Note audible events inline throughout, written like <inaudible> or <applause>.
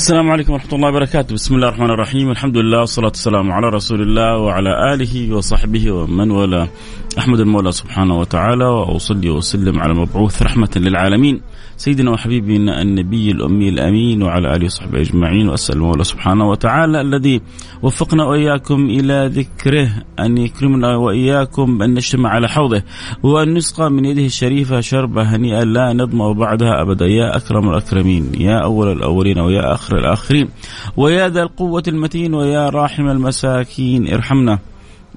السلام عليكم ورحمة الله وبركاته. بسم الله الرحمن الرحيم. الحمد لله والصلاة والسلام على رسول الله وعلى آله وصحبه ومن والاه. أحمد المولى سبحانه وتعالى وأصلي وأسلم على المبعوث رحمة للعالمين. سيدنا وحبيبنا النبي الأمي الأمين وعلى آله وصحبه أجمعين وأسأل المولى سبحانه وتعالى الذي وفقنا وإياكم إلى ذكره أن يكرمنا وإياكم بأن نجتمع على حوضه وأن نسقى من يده الشريفة شربة هنيئة لا نظمأ بعدها أبدا. يا أكرم الأكرمين يا أول الأولين ويا آخر الآخرين ويا ذا القوة المتين ويا راحم المساكين. ارحمنا.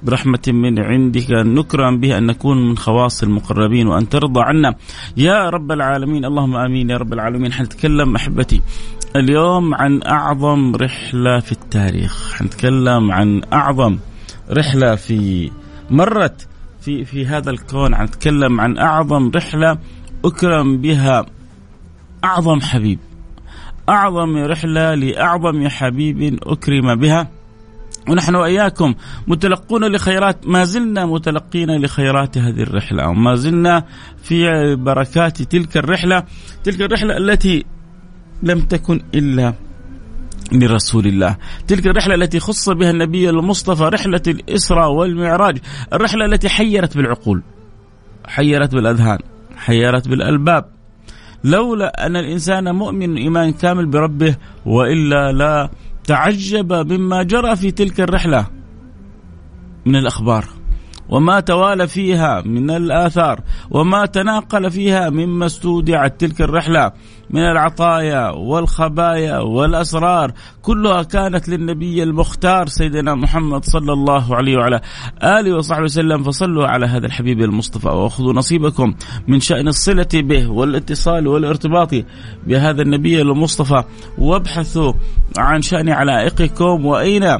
برحمة من عندك نكرم به أن نكون من خواص المقربين وأن ترضى عنا. يا رب العالمين اللهم آمين يا رب العالمين. حنتكلم أحبتي اليوم عن أعظم رحلة في التاريخ. حنتكلم عن أعظم رحلة في مرت في في هذا الكون. حنتكلم عن أعظم رحلة أكرم بها أعظم حبيب. أعظم رحلة لأعظم حبيب أكرم بها. ونحن وإياكم متلقون لخيرات ما زلنا متلقين لخيرات هذه الرحلة. وما زلنا في بركات تلك الرحلة. تلك الرحلة التي لم تكن إلا لرسول الله. تلك الرحلة التي خص بها النبي المصطفى رحلة الإسراء والمعراج الرحلة التي حيرت بالعقول حيرت بالأذهان حيرت بالألباب. لولا أن الإنسان مؤمن إيمان كامل بربه وإلا لا تعجب مما جرى في تلك الرحلة. من الأخبار. وما توالى فيها من الآثار وما تناقل فيها مما استودعت تلك الرحلة من العطايا والخبايا والأسرار. كلها كانت للنبي المختار سيدنا محمد صلى الله عليه وعلى آله وصحبه وسلم. فصلوا على هذا الحبيب المصطفى وخذوا نصيبكم من شأن الصلة به والاتصال والارتباط بهذا النبي المصطفى. وابحثوا عن شأن علائقكم وأين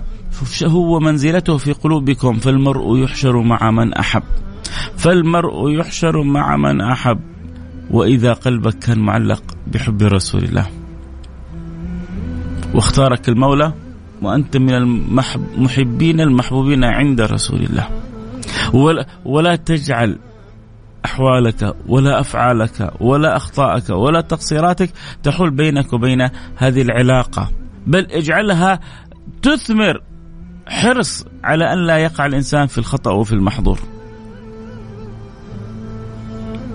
هو منزلته في قلوبكم فالمرء يحشر مع من أحب. فالمرء يحشر مع من أحب. وإذا قلبك كان معلق بحب رسول الله. واختارك المولى وأنت من المحبين المحبوبين عند رسول الله. ولا, تجعل أحوالك ولا أفعالك ولا أخطائك ولا تقصيراتك تحول بينك وبين هذه العلاقة. بل اجعلها تثمر حرص على أن لا يقع الإنسان في الخطأ وفي المحظور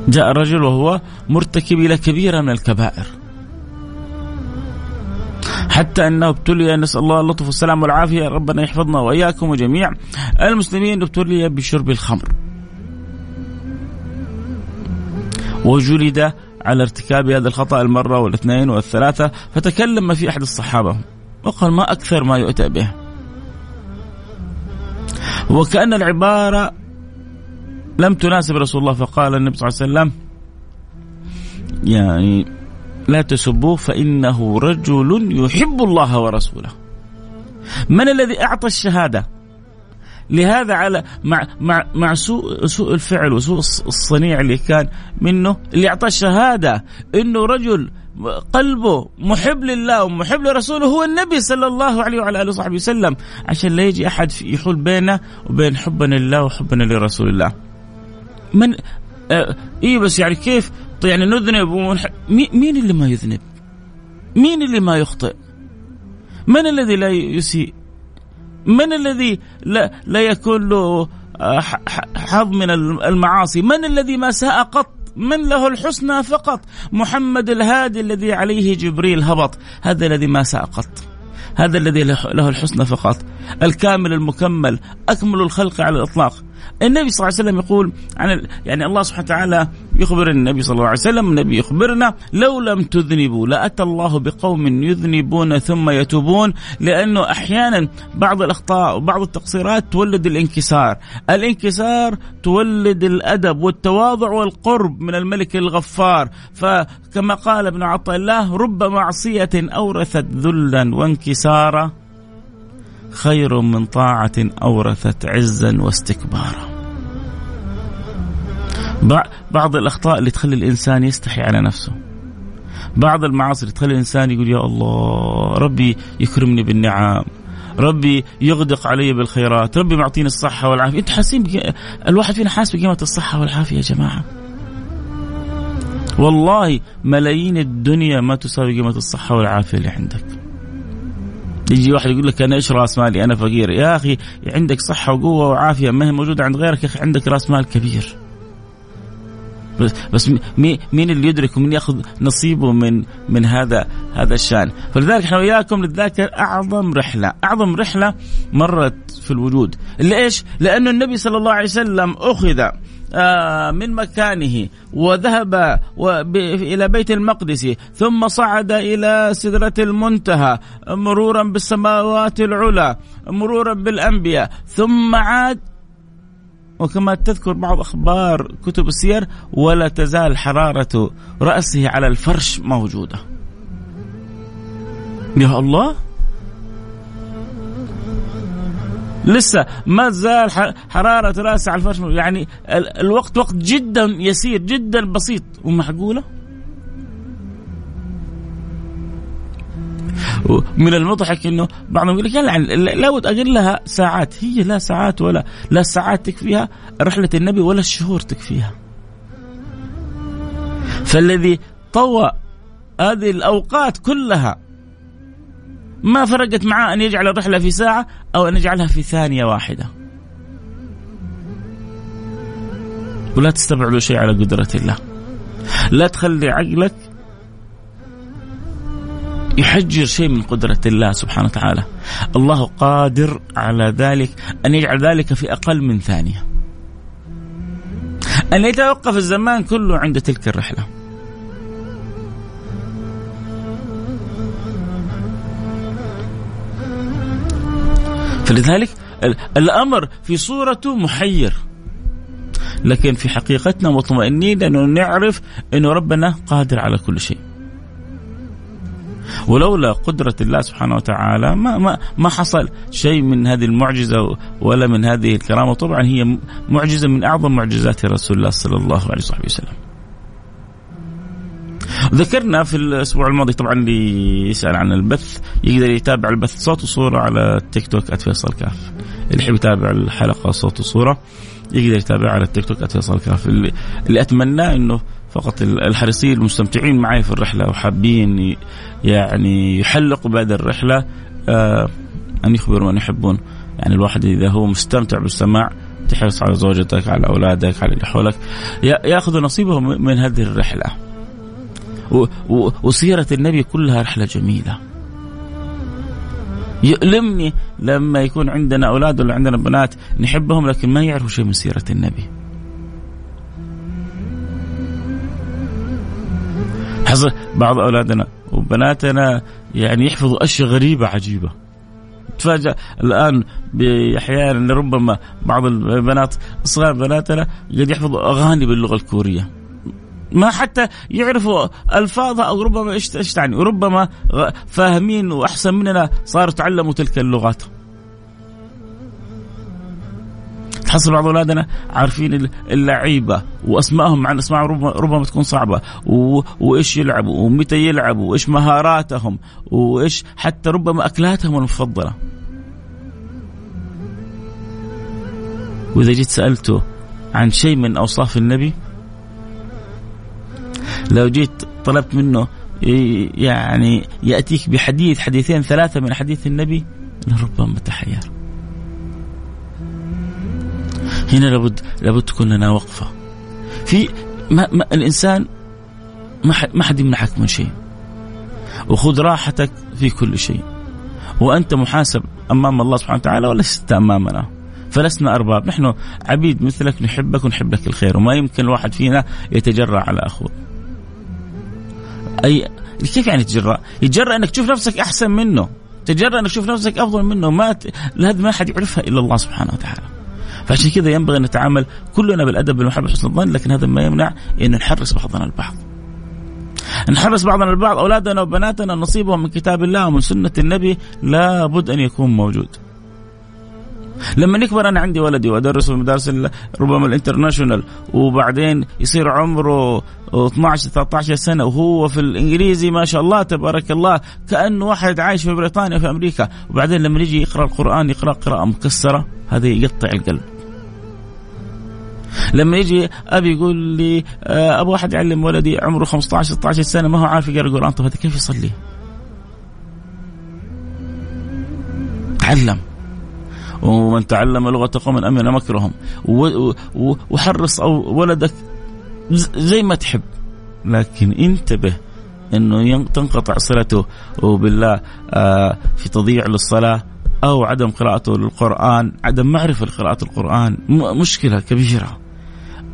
جاء رجل وهو مرتكب إلى كبيرة من الكبائر حتى أنه ابتلي نسأل الله اللطف والسلام والعافية ربنا يحفظنا وإياكم وجميع المسلمين ابتلي بشرب الخمر. وجلد على ارتكاب هذا الخطأ المرة والإثنين والثلاثة فتكلم في أحد الصحابة وقال ما أكثر ما يؤتى به. وكأن العبارة لم تناسب رسول الله فقال النبي صلى الله عليه وسلم يعني لا تسبوه فإنه رجل يحب الله ورسوله. من الذي أعطى الشهادة؟ لهذا على مع مع مع سوء سوء الفعل وسوء الصنيع اللي كان منه اللي اعطاه الشهادة إنه رجل قلبه محب لله ومحب لرسوله هو النبي صلى الله عليه وعلى آله وصحبه وسلم عشان لا يجي أحد يحول بينه وبين حبنا لله وحبنا لرسول الله. من آه اي بس يعني كيف يعني نذنب. مين اللي ما يذنب؟ مين اللي ما يخطئ؟ من الذي لا يسيء؟ من الذي لا, لا يكون له آه، حظ من المعاصي؟ من الذي ما ساء قط؟ من له الحسنى فقط. محمد الهادي الذي عليه جبريل هبط. هذا الذي ما ساء قط. هذا الذي له الحسنى فقط. الكامل المكمل. أكمل الخلق على الإطلاق. النبي صلى الله عليه وسلم يقول عن يعني الله سبحانه وتعالى يخبر النبي صلى الله عليه وسلم النبي يخبرنا لو لم تذنبوا لأتى الله بقوم يذنبون ثم يتوبون لأنه أحيانا بعض الأخطاء وبعض التقصيرات تولد الانكسار، الانكسار تولد الأدب والتواضع والقرب من الملك الغفار، فكما قال ابن عطاء الله رب معصية أورثت ذلا وانكسارا خير من طاعة أورثت عزا واستكبارا. بعض الأخطاء اللي تخلي الإنسان يستحي على نفسه. بعض المعاصي اللي تخلي الإنسان يقول يا الله ربي يكرمني بالنعم ربي يغدق علي بالخيرات ربي معطيني الصحة والعافية. أنت حاسين بك... الواحد فينا حاسس بقيمة الصحة والعافية يا جماعة. والله ملايين الدنيا ما تساوي قيمة الصحة والعافية اللي عندك. يجي واحد يقول لك أنا إيش رأس مالي؟ أنا فقير. يا أخي عندك صحة وقوة وعافية ما هي موجودة عند غيرك يا أخي عندك رأس مال كبير. بس بس مين اللي يدرك ومين ياخذ نصيبه من من هذا هذا الشأن. فلذلك إحنا وياكم نتذاكر أعظم رحلة. أعظم رحلة مرت في الوجود. ليش لأنه النبي صلى الله عليه وسلم أخذ آه، من مكانه وذهب إلى بيت المقدس ثم صعد إلى سدرة المنتهى مرورا بالسماوات العلى مرورا بالأنبياء ثم عاد وكما تذكر بعض أخبار كتب السير ولا تزال حرارة رأسه على الفرش موجودة. يا الله! لسه ما زال حرارة رأسه على الفرش يعني الوقت وقت جدا يسير جدا بسيط. ومعقولة؟ من المضحك إنه بعضهم يقول لك يعني لابد اقلها ساعات. هي لا ساعات ولا لا ساعات تكفيها رحلة النبي ولا الشهور تكفيها. فالذي طوى هذه الأوقات كلها ما فرقت معاه أن يجعل الرحلة في ساعة أو أن يجعلها في ثانية واحدة. ولا تستبعدوا شيء على قدرة الله. لا تخلي عقلك يحجر شيء من قدرة الله سبحانه وتعالى. الله قادر على ذلك أن يجعل ذلك في أقل من ثانية. أن يتوقف الزمان كله عند تلك الرحلة. فلذلك الأمر في صورته محير. لكن في حقيقتنا مطمئنين لأنه نعرف أنه ربنا قادر على كل شيء. ولولا قدرة الله سبحانه وتعالى ما ما ما حصل شيء من هذه المعجزة ولا من هذه الكرامة. طبعا هي معجزة من أعظم معجزات رسول الله صلى الله عليه وصحبه وسلم. ذكرنا في الأسبوع الماضي طبعا اللي يسأل عن البث يقدر يتابع البث صوت وصورة على التيك توك @فيصل كاف. اللي يحب يتابع الحلقة صوت وصورة يقدر يتابع على التيك توك @فيصل كاف. اللي, اللي اتمناه إنه فقط الحريصين المستمتعين معي في الرحلة وحابين يعني يحلقوا بعد الرحلة. آه أن يخبروا من يحبون. يعني الواحد إذا هو مستمتع بالسماع تحرص على زوجتك على أولادك على اللي حولك ياخذوا نصيبهم من هذه الرحلة. وسيرة النبي كلها رحلة جميلة. يؤلمني لما يكون عندنا أولاد ولا عندنا بنات نحبهم لكن ما يعرفوا شيء من سيرة النبي. حصل بعض أولادنا وبناتنا يعني يحفظوا أشياء غريبة عجيبة. تفاجأ الآن أحيانا ربما بعض البنات صغار بناتنا قد يحفظوا أغاني باللغة الكورية. ما حتى يعرفوا ألفاظها أو ربما إيش تعني. وربما فاهمين وأحسن مننا صاروا تعلموا تلك اللغات. تحصل بعض أولادنا عارفين اللعيبة وأسمائهم مع اسماء ربما تكون صعبة وإيش يلعبوا ومتى يلعبوا وإيش مهاراتهم وإيش حتى ربما أكلاتهم المفضلة. وإذا جيت سألته عن شيء من أوصاف النبي لو جيت طلبت منه يعني يأتيك بحديث حديثين ثلاثة من حديث النبي لربما تحير. هنا لابد لابد تكون لنا وقفة. في ما ما الإنسان ما ما حد يمنعك من شيء. وخذ راحتك في كل شيء. وأنت محاسب أمام الله سبحانه وتعالى ولست أمامنا. فلسنا أرباب، نحن عبيد مثلك نحبك ونحب لك الخير، وما يمكن الواحد فينا يتجرع على أخوه. أي كيف يعني تجرأ؟ يتجرأ إنك تشوف نفسك أحسن منه، تجرأ إنك تشوف نفسك أفضل منه، ما ت... هذا ما حد يعرفها إلا الله سبحانه وتعالى. فعشان كذا ينبغي أن نتعامل كلنا بالأدب والمحبة وحسن الظن لكن هذا ما يمنع أن نحرص بعضنا البعض. نحرص بعضنا البعض أولادنا وبناتنا نصيبهم من كتاب الله ومن سنة النبي لابد أن يكون موجود. لما نكبر أنا عندي ولدي وأدرسه في مدارس ربما الانترناشونال وبعدين يصير عمره 12 13 سنة وهو في الإنجليزي ما شاء الله تبارك الله كانه واحد عايش في بريطانيا في أمريكا وبعدين لما يجي يقرأ القرآن يقرأ قراءة مكسرة هذا يقطع القلب لما يجي أبي يقول لي آه، أبغى واحد يعلم ولدي عمره 15 16 سنة ما هو عارف يقرأ القران طيب هذا كيف يصلي؟ تعلم ومن تعلم لغة قوم أمن مكرهم وحرص أو ولدك زي ما تحب لكن انتبه إنه تنقطع صلته بالله آه، في تضييع للصلاة أو عدم قراءته للقرآن، عدم معرفة لقراءة القرآن مشكلة كبيرة.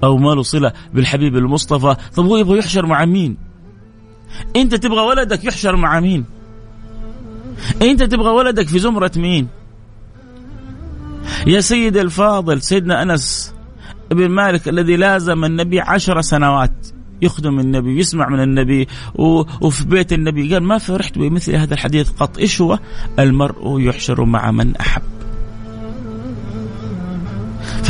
أو ما له صله بالحبيب المصطفى، طب هو يبغى يحشر مع مين؟ أنت تبغى ولدك يحشر مع مين؟ أنت تبغى ولدك في زمرة مين؟ يا سيد الفاضل سيدنا أنس بن مالك الذي لازم النبي عشر سنوات يخدم النبي ويسمع من النبي وفي بيت النبي قال ما فرحت بمثل هذا الحديث قط إيش هو المرء يحشر مع من أحب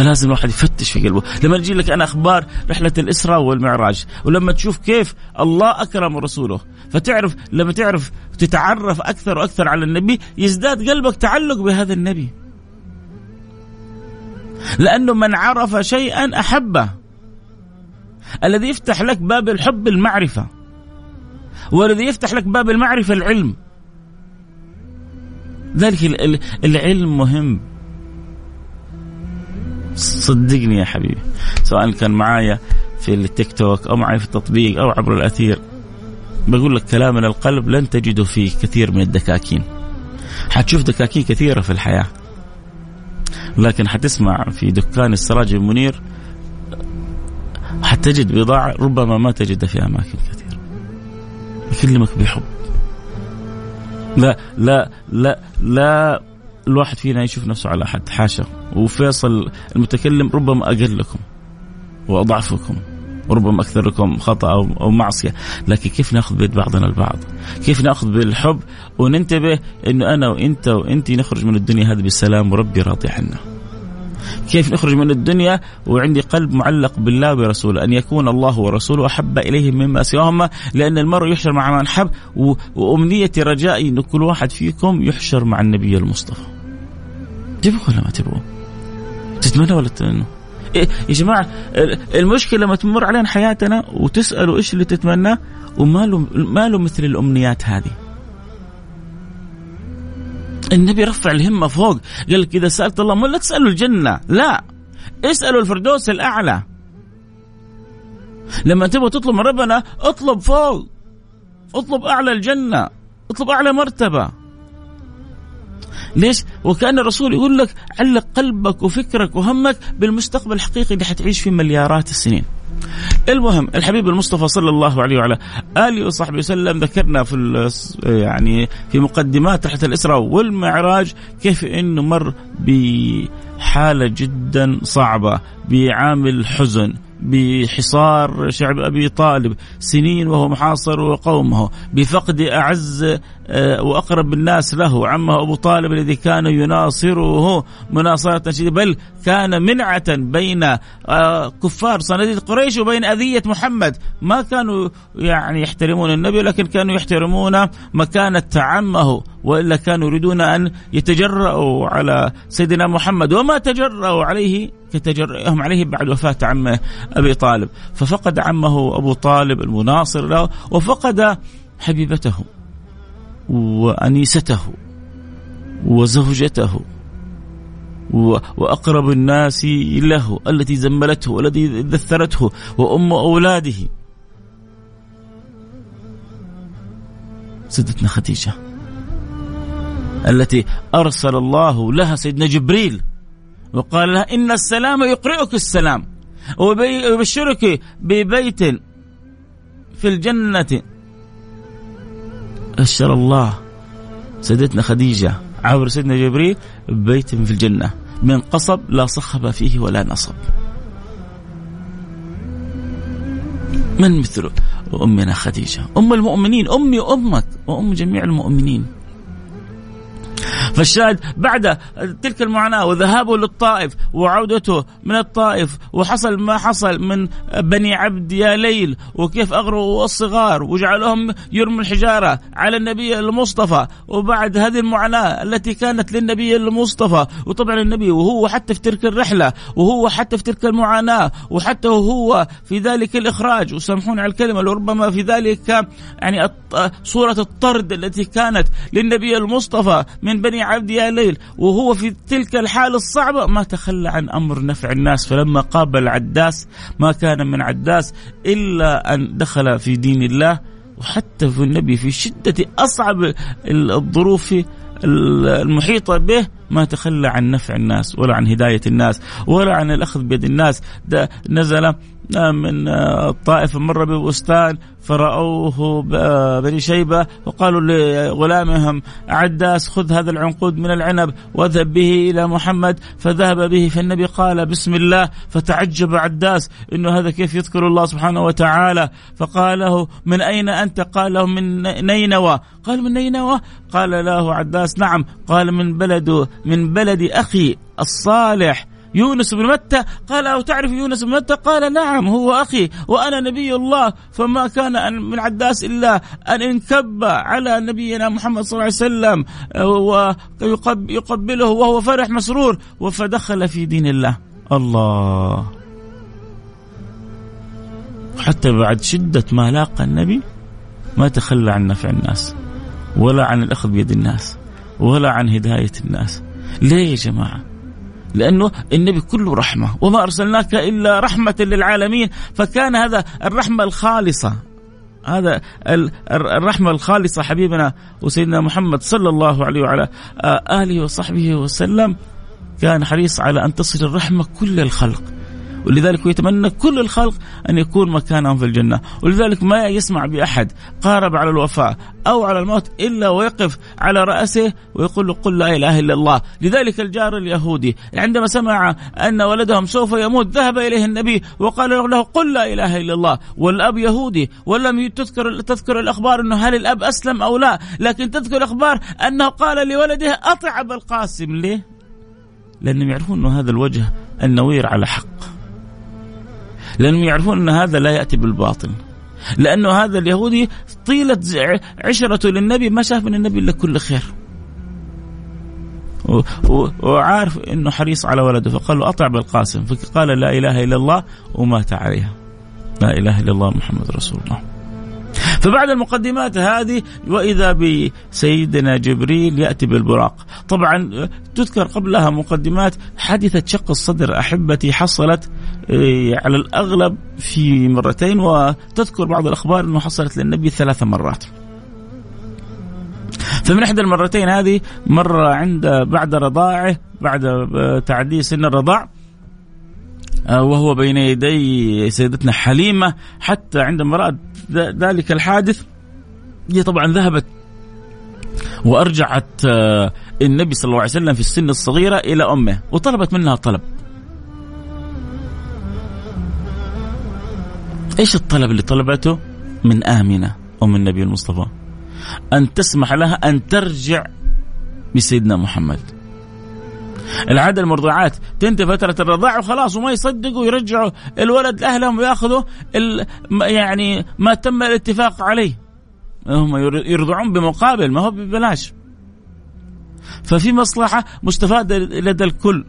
فلازم الواحد يفتش في قلبه. لما يجي لك أنا أخبار رحلة الإسراء والمعراج ولما تشوف كيف الله أكرم رسوله. فتعرف لما تعرف تتعرف أكثر وأكثر على النبي يزداد قلبك تعلق بهذا النبي. لأنه من عرف شيئا أحبه. الذي يفتح لك باب الحب المعرفة. والذي يفتح لك باب المعرفة العلم. ذلك العلم مهم. صدقني يا حبيبي سواء كان معايا في التيك توك أو معي في التطبيق أو عبر الأثير بقول لك كلام من القلب لن تجده في كثير من الدكاكين. حتشوف دكاكين كثيرة في الحياة. لكن حتسمع في دكان السراج المنير حتجد بضاعة ربما ما تجدها في أماكن كثيرة. يكلمك بحب. لا لا لا لا الواحد فينا يشوف نفسه على أحد حاشا. وفيصل المتكلم ربما أقلكم وأضعفكم وربما أكثركم خطأ أو, معصية. لكن كيف نأخذ بيد بعضنا البعض؟ كيف نأخذ بالحب وننتبه أنه أنا وإنت وإنت نخرج من الدنيا هذه بالسلام وربي راضي عنا. كيف نخرج من الدنيا وعندي قلب معلق بالله وبرسوله أن يكون الله ورسوله أحب إليه مما سواهما لأن المرء يحشر مع من حب وأمنيتي رجائي أن كل واحد فيكم يحشر مع النبي المصطفى. تبغوا ولا ما تبغوا؟ تتمنى ولا تتمنى إيه يا جماعة المشكلة لما تمر علينا حياتنا وتسألوا إيش اللي تتمناه وما له ما له مثل الأمنيات هذه. النبي رفع الهمة فوق قال لك إذا سألت الله ما لا تسألوا الجنة لا اسألوا الفردوس الأعلى. لما تبغى تطلب من ربنا اطلب فوق اطلب أعلى الجنة اطلب أعلى مرتبة. ليش؟ وكأن الرسول يقول لك علق قلبك وفكرك وهمك بالمستقبل الحقيقي اللي حتعيش فيه مليارات السنين. المهم الحبيب المصطفى صلى الله عليه وعلى آله وصحبه وسلم ذكرنا في يعني في مقدمات رحله الإسراء والمعراج كيف إنه مر بحالة جدا صعبة بعامل حزن بحصار شعب أبي طالب سنين وهو محاصر وقومه بفقد أعز آه، وأقرب الناس له. عمه أبو طالب الذي كان يناصره مناصرة شديدة بل كان منعة بين آه، كفار صناديد قريش وبين أذية محمد. ما كانوا يعني يحترمون النبي لكن كانوا يحترمون مكانة عمه وإلا كانوا يريدون أن يتجرأوا على سيدنا محمد. وما تجرأوا عليه كتجرئهم عليه بعد وفاة عمه أبي طالب. ففقد عمه أبو طالب المناصر له وفقد حبيبته وأنيسته وزوجته وأقرب الناس له التي زملته والتي دثرته وأم أولاده. سيدتنا خديجة التي أرسل الله لها سيدنا جبريل. وقال لها إن السلام يقرئك السلام ويبشرك ببيت في الجنة. بشر الله سيدتنا خديجة عبر سيدنا جبريل ببيت في الجنة من قصب لا صخب فيه ولا نصب. من مثل أمنا خديجة؟ أم المؤمنين أمي وأمك وأم جميع المؤمنين. فالشاهد بعد تلك المعاناة وذهابه للطائف وعودته من الطائف وحصل ما حصل من بني عبد يا ليل وكيف أغروا الصغار وجعلهم يرموا الحجارة على النبي المصطفى. وبعد هذه المعاناة التي كانت للنبي المصطفى وطبعا النبي وهو حتى في تلك الرحلة وهو حتى في تلك المعاناة وحتى وهو في ذلك الإخراج. وسامحوني على الكلمة لربما في ذلك يعني صورة الطرد التي كانت للنبي المصطفى من بني عبد يا ليل وهو في تلك الحالة الصعبة ما تخلى عن أمر نفع الناس. فلما قابل عداس ما كان من عداس إلا أن دخل في دين الله وحتى في النبي في شدة أصعب الظروف المحيطة به ما تخلى عن نفع الناس ولا عن هداية الناس ولا عن الأخذ بيد الناس. ده نزل من الطائف مر ببستان فرأوه بني شيبة وقالوا لغلامهم عداس خذ هذا العنقود من العنب واذهب به إلى محمد. فذهب به فالنبي قال بسم الله. فتعجب عداس إنه هذا كيف يذكر الله سبحانه وتعالى؟ فقال له من أين أنت؟ قال له من نينوى. قال من نينوى؟ قال له عداس نعم. قال من بلد من بلد أخي الصالح. يونس بن متى؟ قال أو تعرف يونس بن متى؟ قال نعم هو أخي وأنا نبي الله فما كان من عداس إلا أن انكب على نبينا محمد صلى الله عليه وسلم ويقبله وهو فرح مسرور فدخل في دين الله. الله. حتى بعد شدة ما لاقى النبي ما تخلى عن نفع الناس ولا عن الأخذ بيد الناس ولا عن هداية الناس. ليه يا جماعة؟ لأنه النبي كله رحمة وما أرسلناك إلا رحمة للعالمين فكان هذا الرحمة الخالصة. هذا الرحمة الخالصة حبيبنا وسيدنا محمد صلى الله عليه وعلى آله وصحبه وسلم. كان حريص على أن تصل الرحمة كل الخلق. ولذلك يتمنى كل الخلق أن يكون مكانهم في الجنة. ولذلك ما يسمع بأحد قارب على الوفاة أو على الموت إلا ويقف على رأسه ويقول له قل لا إله إلا الله. لذلك الجار اليهودي عندما سمع أن ولدهم سوف يموت ذهب إليه النبي وقال له قل لا إله إلا الله. والأب يهودي ولم تذكر تذكر الأخبار أنه هل الأب أسلم أو لا. لكن تذكر الأخبار أنه قال لولده أطع أبا القاسم. ليه؟ لأنهم يعرفون أن هذا الوجه النوير على حق. لأنهم يعرفون أن هذا لا يأتي بالباطل. لأنه هذا اليهودي طيلة عشرته للنبي ما شاف من النبي إلا كل خير. وعارف إنه حريص على ولده فقال له أطع بالقاسم فقال لا إله إلا الله ومات عليها. لا إله إلا الله محمد رسول الله. فبعد المقدمات هذه وإذا بسيدنا جبريل يأتي بالبراق. طبعا تذكر قبلها مقدمات حادثة شق الصدر أحبتي حصلت إيه، على الأغلب في مرتين وتذكر بعض الأخبار إنه حصلت للنبي ثلاث مرات. فمن إحدى المرتين هذه مرة عند بعد رضاعه بعد تعدي سن الرضاع آه، وهو بين يدي سيدتنا حليمة حتى عندما رأت ذلك الحادث. هي طبعا ذهبت وأرجعت آه، النبي صلى الله عليه وسلم في السن الصغيرة إلى أمه وطلبت منها طلب. إيش الطلب اللي طلبته؟ من آمنة أم النبي المصطفى. أن تسمح لها أن ترجع بسيدنا محمد. العادة المرضعات تنتهي فترة الرضاعة وخلاص وما يصدقوا يرجعوا الولد لأهلهم ويأخذوا يعني ما تم الاتفاق عليه. هم يرضعون بمقابل ما هو ببلاش. ففي مصلحة مستفادة لدى الكل.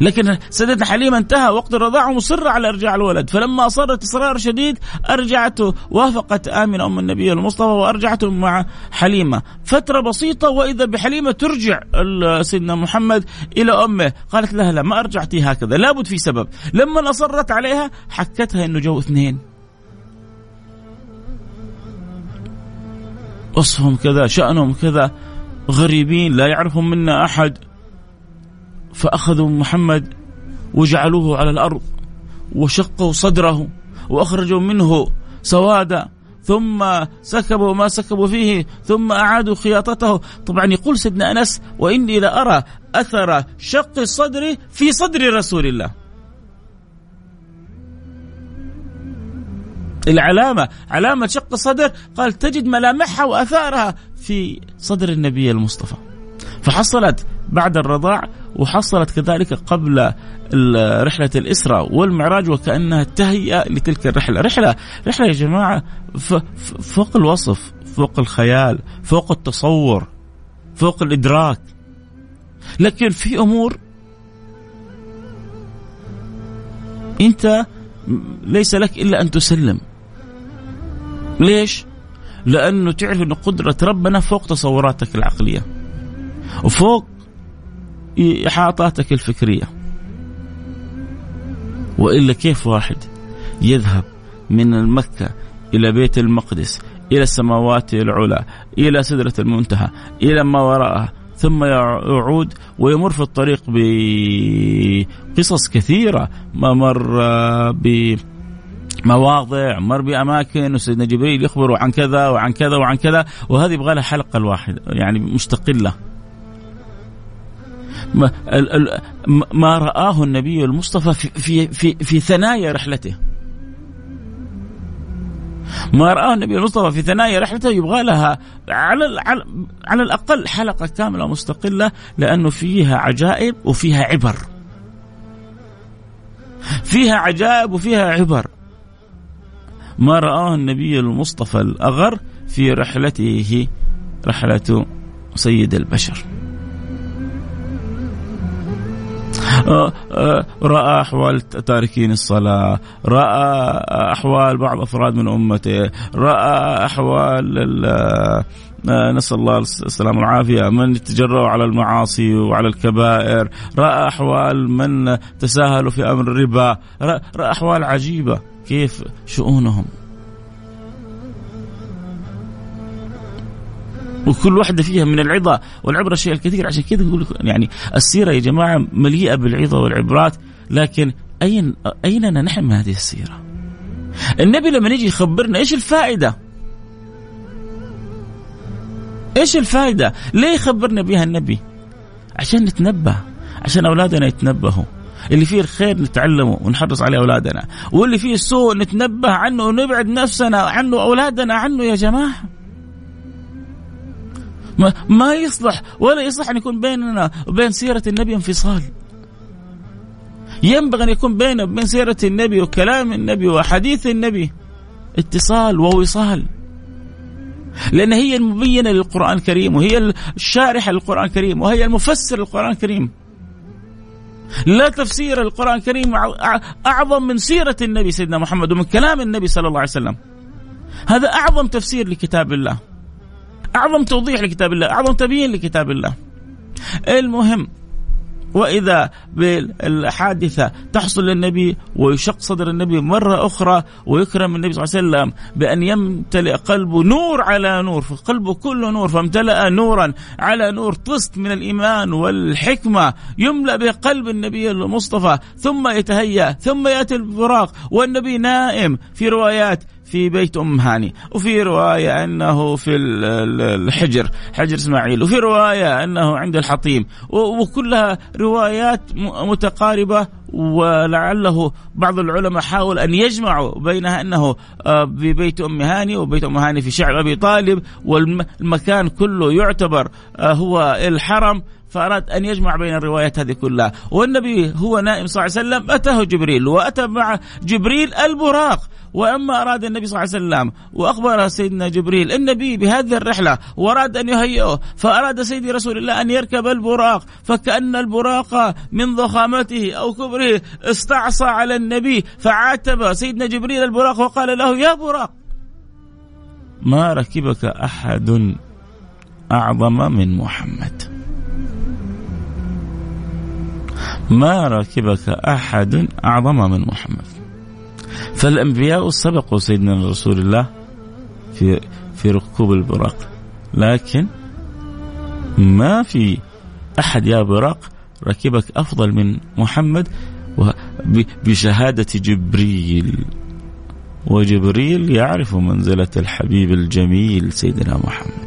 لكن سيدتنا حليمة انتهى وقت الرضاعة ومصرة على إرجاع الولد. فلما أصرت إصرار شديد أرجعته وافقت آمنة أم النبي المصطفى وأرجعته مع حليمة. فترة بسيطة وإذا بحليمة ترجع سيدنا محمد إلى أمه. قالت لها لا ما أرجعتي هكذا لابد في سبب. لما أصرت عليها حكتها أنه جو اثنين. وصفهم كذا شأنهم كذا غريبين لا يعرفهم منا أحد. فأخذوا محمد وجعلوه على الأرض وشقوا صدره وأخرجوا منه سوادا ثم سكبوا ما سكبوا فيه ثم أعادوا خياطته. طبعا يقول سيدنا أنس وإني لأرى أثر شق الصدر في صدر رسول الله. العلامة علامة شق الصدر قال تجد ملامحها وأثارها في صدر النبي المصطفى. فحصلت بعد الرضاع وحصلت كذلك قبل رحلة الإسراء والمعراج وكأنها تهيئة لتلك الرحلة. رحلة رحلة يا جماعة فوق الوصف فوق الخيال فوق التصور فوق الإدراك. لكن في أمور أنت ليس لك إلا أن تسلم. ليش؟ لأنه تعرف أن قدرة ربنا فوق تصوراتك العقلية وفوق إحاطاتك الفكرية. وإلا كيف واحد يذهب من مكة إلى بيت المقدس إلى السماوات العلى إلى سدرة المنتهى إلى ما وراءها ثم يعود ويمر في الطريق بقصص كثيرة ما مر ب مواضع مر بأماكن وسيدنا جبريل يخبره عن كذا وعن كذا وعن كذا وهذه يبغى لها حلقة الواحده يعني مستقلة. ما, ما رآه النبي المصطفى في, في, في, في ثنايا رحلته. ما رآه النبي المصطفى في ثنايا رحلته يبغى لها على, على, الأقل حلقة كاملة مستقلة لأنه فيها عجائب وفيها عبر. فيها عجائب وفيها عبر. ما رآه النبي المصطفى الأغر في رحلته رحلة سيد البشر. آه، آه، رأى أحوال تاركين الصلاة رأى أحوال بعض أفراد من أمته رأى أحوال آه، نسأل الله السلامة والعافية من تجرؤوا على المعاصي وعلى الكبائر رأى أحوال من تساهلوا في أمر الربا رأى أحوال عجيبة كيف شؤونهم؟ وكل واحدة فيها من العظة والعبرة الشيء الكثير عشان كذا نقول يعني السيرة يا جماعة مليئة بالعظة والعبرات لكن أين أين نحن من هذه السيرة؟ النبي لما يجي يخبرنا إيش الفائدة؟ إيش الفائدة؟ ليه يخبرنا بها النبي؟ عشان نتنبه عشان أولادنا يتنبهوا اللي فيه الخير نتعلمه ونحرص عليه أولادنا واللي فيه السوء نتنبه عنه ونبعد نفسنا عنه أولادنا عنه يا جماعة ما, ما يصلح ولا يصلح أن يكون بيننا وبين سيرة النبي انفصال. ينبغي أن يكون بيننا وبين سيرة النبي وكلام النبي وحديث النبي اتصال ووصال. لأن هي المبينة للقرآن الكريم وهي الشارحة للقرآن الكريم وهي المفسر للقرآن الكريم. لا تفسير القرآن الكريم أعظم من سيرة النبي سيدنا محمد ومن كلام النبي صلى الله عليه وسلم. هذا أعظم تفسير لكتاب الله. أعظم توضيح لكتاب الله أعظم تبيين لكتاب الله. المهم وإذا بالحادثة تحصل للنبي ويشق صدر النبي مرة أخرى ويكرم النبي صلى الله عليه وسلم بأن يمتلئ قلبه نور على نور فقلبه كله نور فامتلأ نورا على نور طست من الإيمان والحكمة. يملأ به قلب النبي المصطفى ثم يتهيأ ثم يأتي البراق والنبي نائم. في روايات في بيت أم هاني. وفي رواية أنه في الحجر. حجر إسماعيل. وفي رواية أنه عند الحطيم. وكلها روايات متقاربة ولعله بعض العلماء حاول أن يجمعوا بينها أنه آه، ببيت أم هاني وبيت أم هاني في شعب أبي طالب والمكان كله يعتبر آه، هو الحرم. فأراد أن يجمع بين الروايات هذه كلها. والنبي هو نائم صلى الله عليه وسلم أتاه جبريل وأتى مع جبريل البراق. وأما أراد النبي صلى الله عليه وسلم وأخبر سيدنا جبريل النبي بهذه الرحلة وأراد أن يهيئه فأراد سيدي رسول الله أن يركب البراق. فكأن البراق من ضخامته أو كبره استعصى على النبي فعاتب سيدنا جبريل البراق وقال له يا براق ما ركبك أحد أعظم من محمد. ما ركبك أحد أعظم من محمد. فالأنبياء سبقوا سيدنا رسول الله في في ركوب البراق. لكن ما في أحد يا براق ركبك أفضل من محمد بشهادة جبريل. وجبريل يعرف منزلة الحبيب الجميل سيدنا محمد.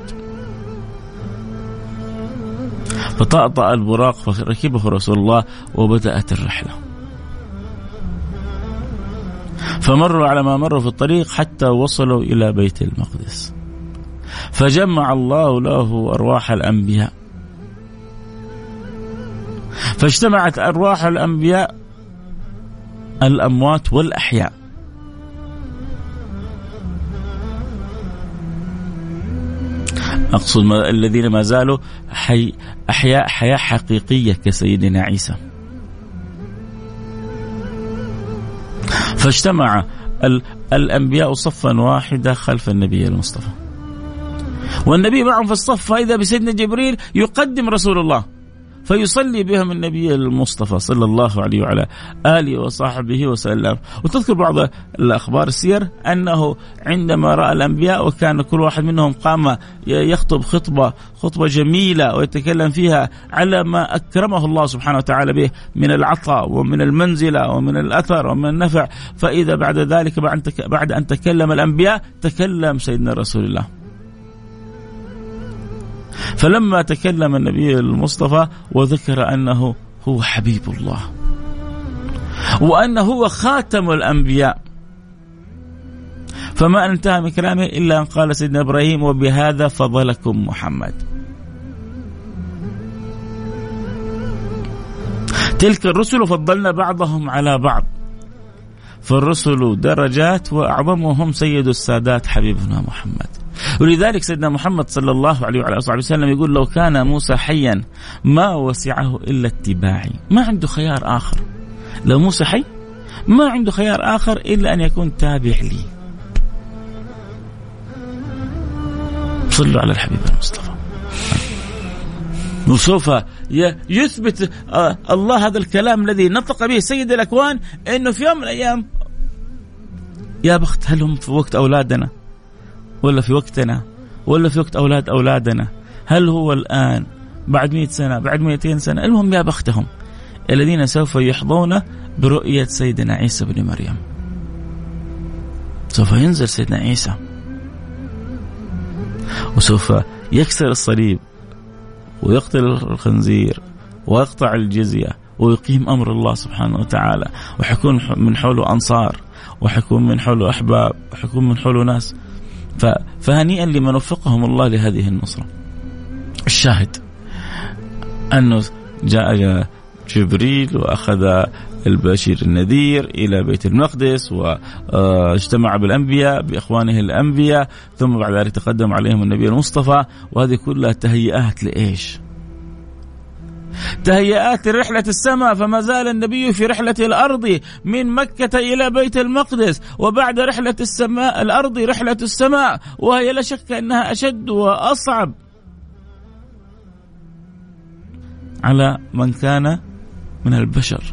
فطأطأ البراق فركبه رسول الله وبدأت الرحلة. فمروا على ما مروا في الطريق حتى وصلوا إلى بيت المقدس. فجمع الله له أرواح الأنبياء. فاجتمعت أرواح الأنبياء الأموات والأحياء. أقصد الذين ما زالوا حي أحياء حياة حقيقية كسيدنا عيسى. فاجتمع الأنبياء صفا واحدا خلف النبي المصطفى. والنبي معهم في الصف فإذا بسيدنا جبريل يقدم رسول الله. فيصلي بهم النبي المصطفى صلى الله عليه وعلى آله وصحبه وسلم. وتذكر بعض الأخبار السير أنه عندما رأى الأنبياء وكان كل واحد منهم قام يخطب خطبة خطبة جميلة ويتكلم فيها على ما أكرمه الله سبحانه وتعالى به من العطاء ومن المنزلة ومن الأثر ومن النفع. فإذا بعد ذلك بعد أن تكلم الأنبياء تكلم سيدنا رسول الله. فلما تكلم النبي المصطفى وذكر أنه هو حبيب الله وأنه هو خاتم الأنبياء فما انتهى من كلامه إلا أن قال سيدنا إبراهيم وبهذا فضلكم محمد تلك الرسل فضلنا بعضهم على بعض فالرسل درجات وأعظمهم سيد السادات حبيبنا محمد. ولذلك سيدنا محمد صلى الله عليه وعلى آله وسلم يقول لو كان موسى حيا ما وسعه إلا اتباعي. ما عنده خيار آخر. لو موسى حي ما عنده خيار آخر إلا أن يكون تابع لي. صلوا على الحبيب المصطفى. وسوف يثبت آه، الله هذا الكلام الذي نطق به سيد الأكوان إنه في يوم من الأيام يا بخت هل هم في وقت أولادنا؟ ولا في وقتنا ولا في وقت أولاد أولادنا. هل هو الآن بعد مئة سنة بعد مئتين سنة؟ المهم يا بختهم الذين سوف يحظون برؤية سيدنا عيسى بن مريم. سوف ينزل سيدنا عيسى. وسوف يكسر الصليب ويقتل الخنزير ويقطع الجزية ويقيم أمر الله سبحانه وتعالى. وحيكون من حوله أنصار وحيكون من حوله أحباب وحيكون من حوله ناس فهنيئا لمن وفقهم الله لهذه النصرة. الشاهد أنه جاء جبريل وأخذ البشير النذير إلى بيت المقدس واجتمع بالأنبياء بإخوانه الأنبياء ثم بعد ذلك تقدم عليهم النبي المصطفى وهذه كلها تهيئات لإيش؟ تهيئات رحلة السماء فما زال النبي في رحلة الأرض من مكة إلى بيت المقدس وبعد رحلة السماء الأرض رحلة السماء وهي لا شك أنها أشد وأصعب على من كان من البشر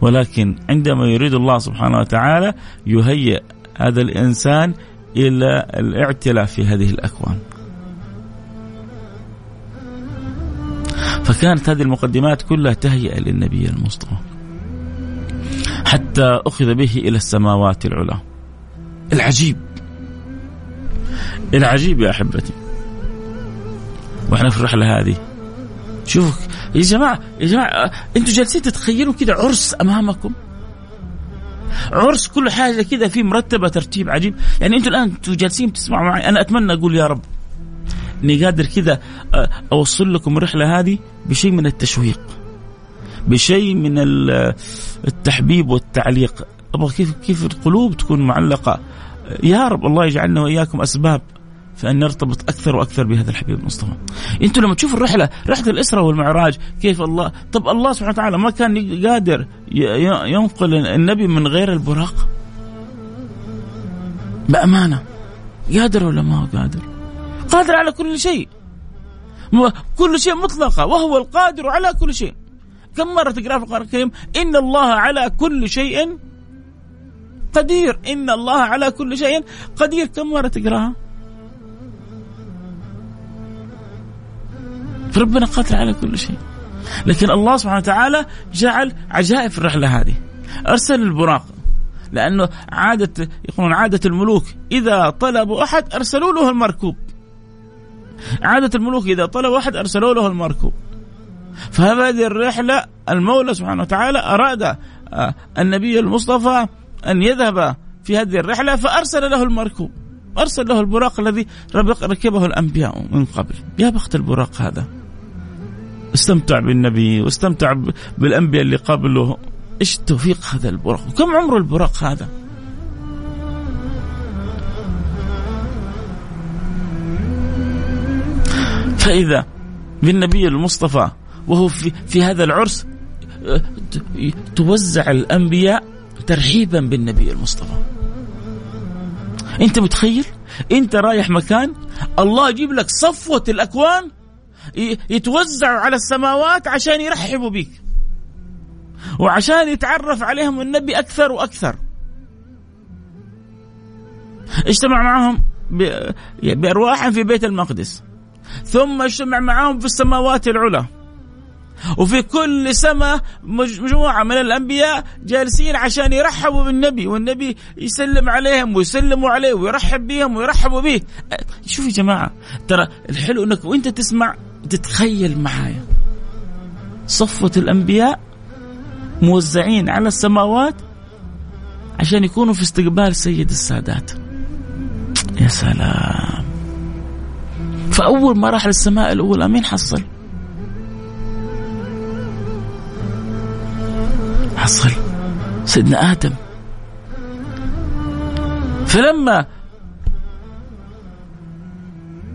ولكن عندما يريد الله سبحانه وتعالى يهيئ هذا الإنسان إلى الاعتلاء في هذه الأكوان. فكانت هذه المقدمات كلها تهيئة للنبي المصطفى. حتى أخذ به إلى السماوات العلى. العجيب. العجيب يا أحبتي. وإحنا في الرحلة هذه. شوفوا يا جماعة يا جماعة أنتم جالسين تتخيلوا كده عرس أمامكم؟ عرس كل حاجة كده في مرتبة ترتيب عجيب. يعني أنتم الآن أنتم جالسين تسمعوا معي أنا أتمنى أقول يا رب. اني قادر كذا آه، اوصل لكم الرحلة هذه بشيء من التشويق بشيء من التحبيب والتعليق أبغى كيف كيف القلوب تكون معلقة يا رب الله يجعلنا وإياكم أسباب فان نرتبط أكثر وأكثر بهذا الحبيب المصطفى. أنتم لما تشوفوا الرحلة رحلة الاسره والمعراج كيف الله طب الله سبحانه وتعالى ما كان قادر ينقل النبي من غير البراق؟ بأمانة قادر ولا ما هو قادر؟ قادر على كل شيء. كل شيء مطلقة وهو القادر على كل شيء. كم مرة تقرأ في القرآن الكريم؟ إن الله على كل شيء قدير. إن الله على كل شيء قدير. كم مرة تقرأها؟ فربنا قادر على كل شيء. لكن الله سبحانه وتعالى جعل عجائب في الرحلة هذه. أرسل البراق. لأنه عادة يقولون عادة الملوك إذا طلبوا أحد أرسلوا له المركوب. عادة الملوك إذا طلبوا أحد أرسلوا له المركوب فهذه الرحلة المولى سبحانه وتعالى أراد آه، النبي المصطفى أن يذهب في هذه الرحلة فأرسل له المركوب أرسل له البراق الذي ركبه الأنبياء من قبل. يا بخت البراق هذا. استمتع بالنبي واستمتع بالأنبياء اللي قابله إيش التوفيق هذا البراق؟ كم عمر البراق هذا؟ فإذا بالنبي المصطفى وهو في, في هذا العرس توزع الأنبياء ترحيبا بالنبي المصطفى. أنت متخيل؟ أنت رايح مكان الله يجيب لك صفوة الأكوان يتوزعوا على السماوات عشان يرحبوا بك وعشان يتعرف عليهم النبي أكثر وأكثر. اجتمع معهم بارواح في بيت المقدس. ثم اجتمع معهم في السماوات العلى. وفي كل سماء مجموعة من الأنبياء جالسين عشان يرحبوا بالنبي والنبي يسلم عليهم ويسلموا عليه ويرحب بهم ويرحبوا به. شوف يا جماعة ترى الحلو أنك وأنت تسمع تتخيل معايا. صفوة الأنبياء موزعين على السماوات عشان يكونوا في استقبال سيد السادات. يا سلام. فأول ما راح للسماء الأولى مين حصل؟ حصل. سيدنا آدم. فلما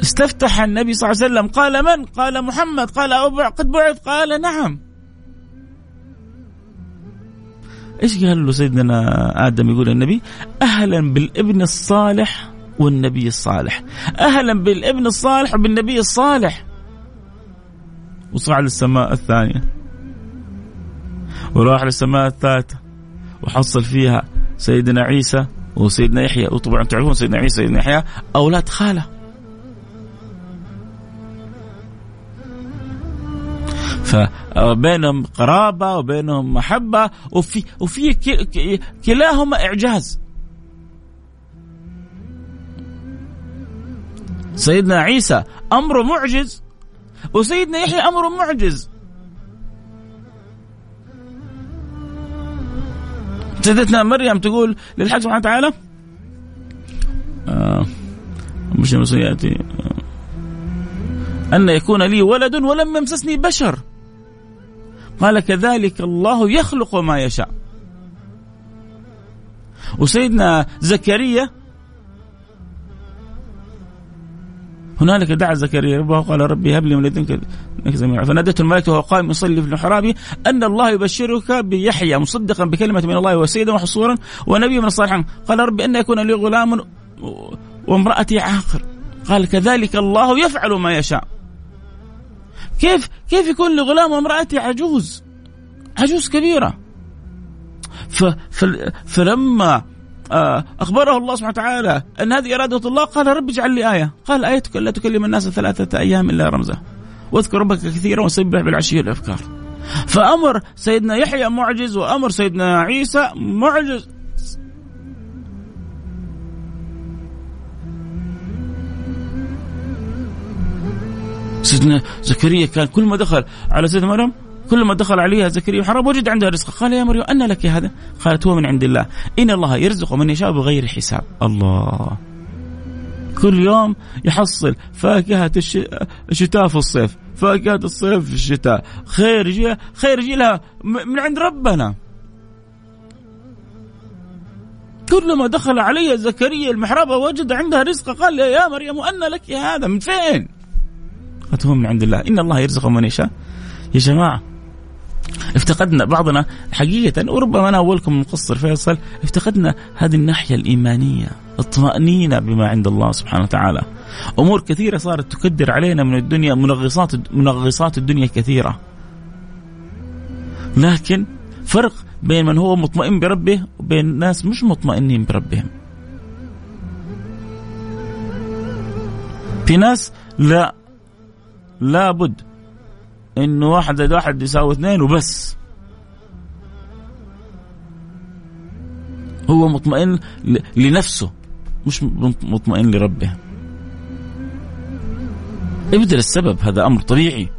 استفتح النبي صلى الله عليه وسلم قال من؟ قال محمد. قال قد بعث قال نعم. إيش قال له سيدنا آدم؟ يقول النبي أهلا بالابن الصالح والنبي الصالح. أهلا بالابن الصالح وبالنبي الصالح. وصعد السماء الثانية. وراح للسماء الثالثة. وحصل فيها سيدنا عيسى وسيدنا يحيى. وطبعا تعرفون سيدنا عيسى وسيدنا يحيى؟ أولاد خالة فبينهم قرابة وبينهم محبة. وفي وفي كلاهما إعجاز. سيدنا عيسى أمره معجز وسيدنا يحيى أمره معجز. سيدتنا مريم تقول للحق سبحانه وتعالى آه مش يأتي. آه أن يكون لي ولد ولم يمسسني بشر. قال كذلك الله يخلق ما يشاء. وسيدنا زكريا هنالك دعا زكريا ربه قال ربي هب لي من لدنك فنادته الملائكة وهو قائم يصلي في المحراب أن الله يبشرك بيحيى مصدقا بكلمة من الله وسيدا وحصورا ونبي من الصالحين. قال ربي أن يكون لي غلام وامرأتي عاقر. قال كذلك الله يفعل ما يشاء. كيف كيف يكون لي غلام وامرأتي عجوز؟ عجوز كبيرة. فلما آه، أخبره الله سبحانه وتعالى أن هذه إرادة الله. قال رب اجعل لي آية. قال آيتك لا تكلم الناس ثلاثة أيام إلا رمزه. واذكر ربك كثيرا وسبح بالعشي والأفكار فأمر سيدنا يحيى معجز وأمر سيدنا عيسى معجز. سيدنا زكريا كان كل ما دخل على سيدنا مريم كل ما دخل عليها زكريا وحرام وجد عندها رزق. قال يا مريم أن لك هذا؟ قالت هو من عند الله. إن الله يرزق من يشاء بغير حساب. الله. كل يوم يحصل فاكهة الشتاء في الصيف. فاكهة الصيف في الشتاء. خير يجي خير يجي لها من عند ربنا. كلما دخل علي زكريا المحراب وجد عندها رزق. قال يا مريم أن لك هذا؟ من فين؟ قالت هو من عند الله. إن الله يرزق من يشاء. يا جماعة افتقدنا بعضنا حقيقة وربما أنا أولكم مقصر فيصل افتقدنا هذه الناحية الإيمانية الطمأنينة بما عند الله سبحانه وتعالى. أمور كثيرة صارت تكدر علينا من الدنيا منغصات منغصات الدنيا كثيرة. لكن فرق بين من هو مطمئن بربه وبين ناس مش مطمئنين بربهم. في ناس لا لابد إنه واحد زائد واحد يساوي اثنين وبس. هو مطمئن لنفسه مش مطمئن لربه. ابدل السبب هذا أمر طبيعي.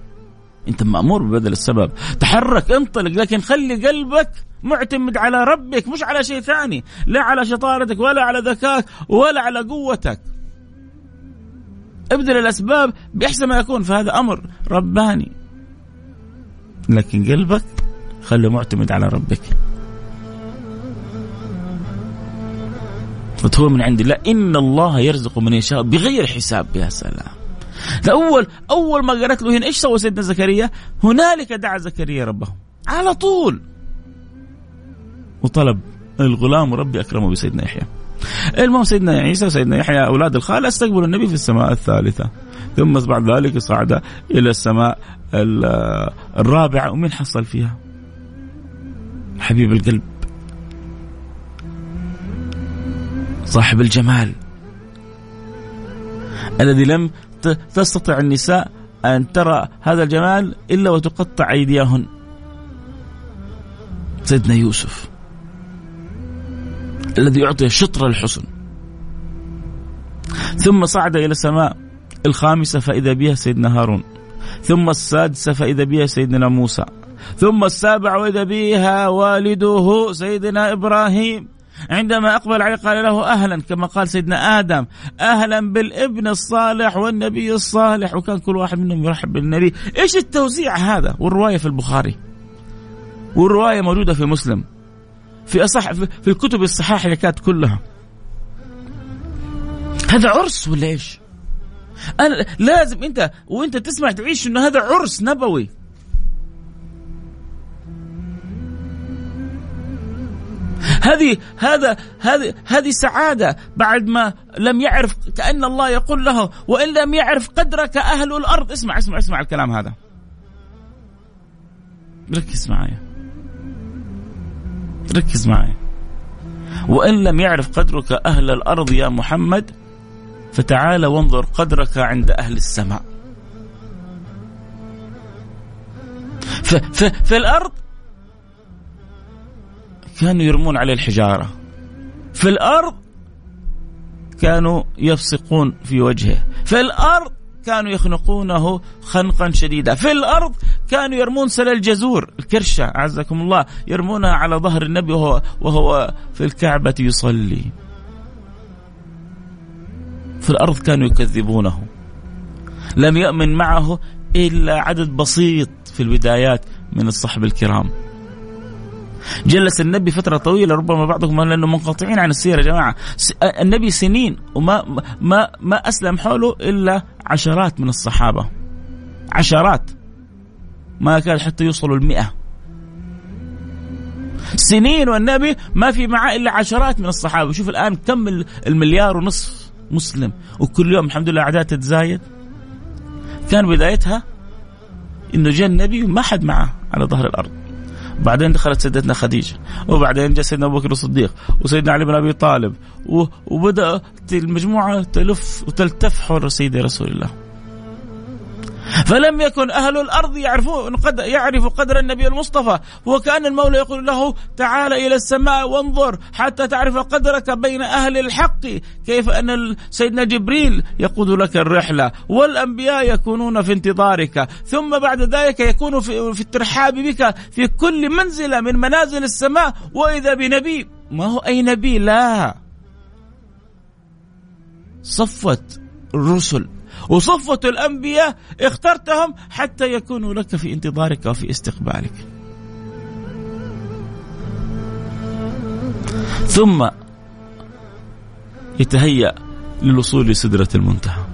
أنت مأمور ببدل السبب. تحرك انطلق لكن خلي قلبك معتمد على ربك مش على شيء ثاني. لا على شطارتك ولا على ذكاك ولا على قوتك. ابدل الأسباب بأحسن ما يكون فهذا أمر رباني. لكن قلبك خليه معتمد على ربك. هو من عند الله إن الله يرزق من يشاء بغير حساب. يا سلام. أول أول ما قالت له هنا إيش سوى سيدنا زكريا؟ هنالك دعا زكريا ربه. على طول. وطلب الغلام ربي أكرمه بسيدنا يحيى. المهم سيدنا عيسى وسيدنا يحيى أولاد الخالة استقبلوا النبي في السماء الثالثة. ثم بعد ذلك صعد إلى السماء الرابعة ومين حصل فيها؟ حبيب القلب. صاحب الجمال. الذي لم تستطع النساء أن ترى هذا الجمال إلا وتقطع أيديهن. سيدنا يوسف. الذي يعطي شطر الحسن. ثم صعد إلى السماء الخامسة فإذا بها سيدنا هارون. ثم السادسة فإذا بها سيدنا موسى. ثم السابعة وإذا بها والده سيدنا إبراهيم. عندما أقبل عليه قال له أهلا كما قال سيدنا آدم أهلا بالابن الصالح والنبي الصالح. وكان كل واحد منهم يرحب بالنبي. إيش التوزيع هذا؟ والرواية في البخاري. والرواية موجودة في مسلم. في أصح في الكتب الصحاح اللي كانت كلها. هذا عرس ولا إيش؟ أنا لازم أنت وأنت تسمع تعيش إنه هذا عرس نبوي. هذه هذا هذه هذه سعادة بعد ما لم يعرف كأن الله يقول له وإن لم يعرف قدرك أهل الأرض. اسمع اسمع اسمع الكلام هذا. ركز معايا. ركز معايا. وإن لم يعرف قدرك أهل الأرض يا محمد فتعال وانظر قدرك عند أهل السماء. في الأرض كانوا يرمون عليه الحجارة. في الأرض كانوا يفسقون في وجهه. في الأرض كانوا يخنقونه خنقا شديدا. في الأرض كانوا يرمون سل الجزور الكرشة أعزكم الله يرمونها على ظهر النبي وهو, وهو في الكعبة يصلي. في الأرض كانوا يكذبونه. لم يؤمن معه إلا عدد بسيط في البدايات من الصحب الكرام. جلس النبي فترة طويلة ربما بعضكم لأنه منقطعين عن السيرة يا جماعة. النبي سنين وما ما ما أسلم حوله إلا عشرات من الصحابة. عشرات. ما كان حتى يوصلوا المئة. سنين والنبي ما في معاه إلا عشرات من الصحابة. شوف الآن كم المليار ونصف مسلم. وكل يوم الحمد لله اعداد تتزايد. كان بدايتها إنه جاء النبي وما حد معه على ظهر الأرض. بعدين دخلت سيدتنا خديجة. وبعدين جاء سيدنا أبو بكر الصديق. وسيدنا علي بن أبي طالب. وبدأت المجموعة تلف وتلتف حول سيدي رسول الله. فلم يكن أهل الأرض يعرفون قد يعرف قدر النبي المصطفى. وكأن المولى يقول له تعال إلى السماء وانظر حتى تعرف قدرك بين أهل الحق. كيف أن سيدنا جبريل يقود لك الرحلة. والأنبياء يكونون في انتظارك. ثم بعد ذلك يكون في, في الترحاب بك في كل منزلة من منازل السماء. وإذا بنبي ما هو أي نبي؟ لا. صفت الرسل. وصفة الأنبياء اخترتهم حتى يكونوا لك في انتظارك وفي استقبالك. ثم يتهيأ للوصول لسدرة المنتهى.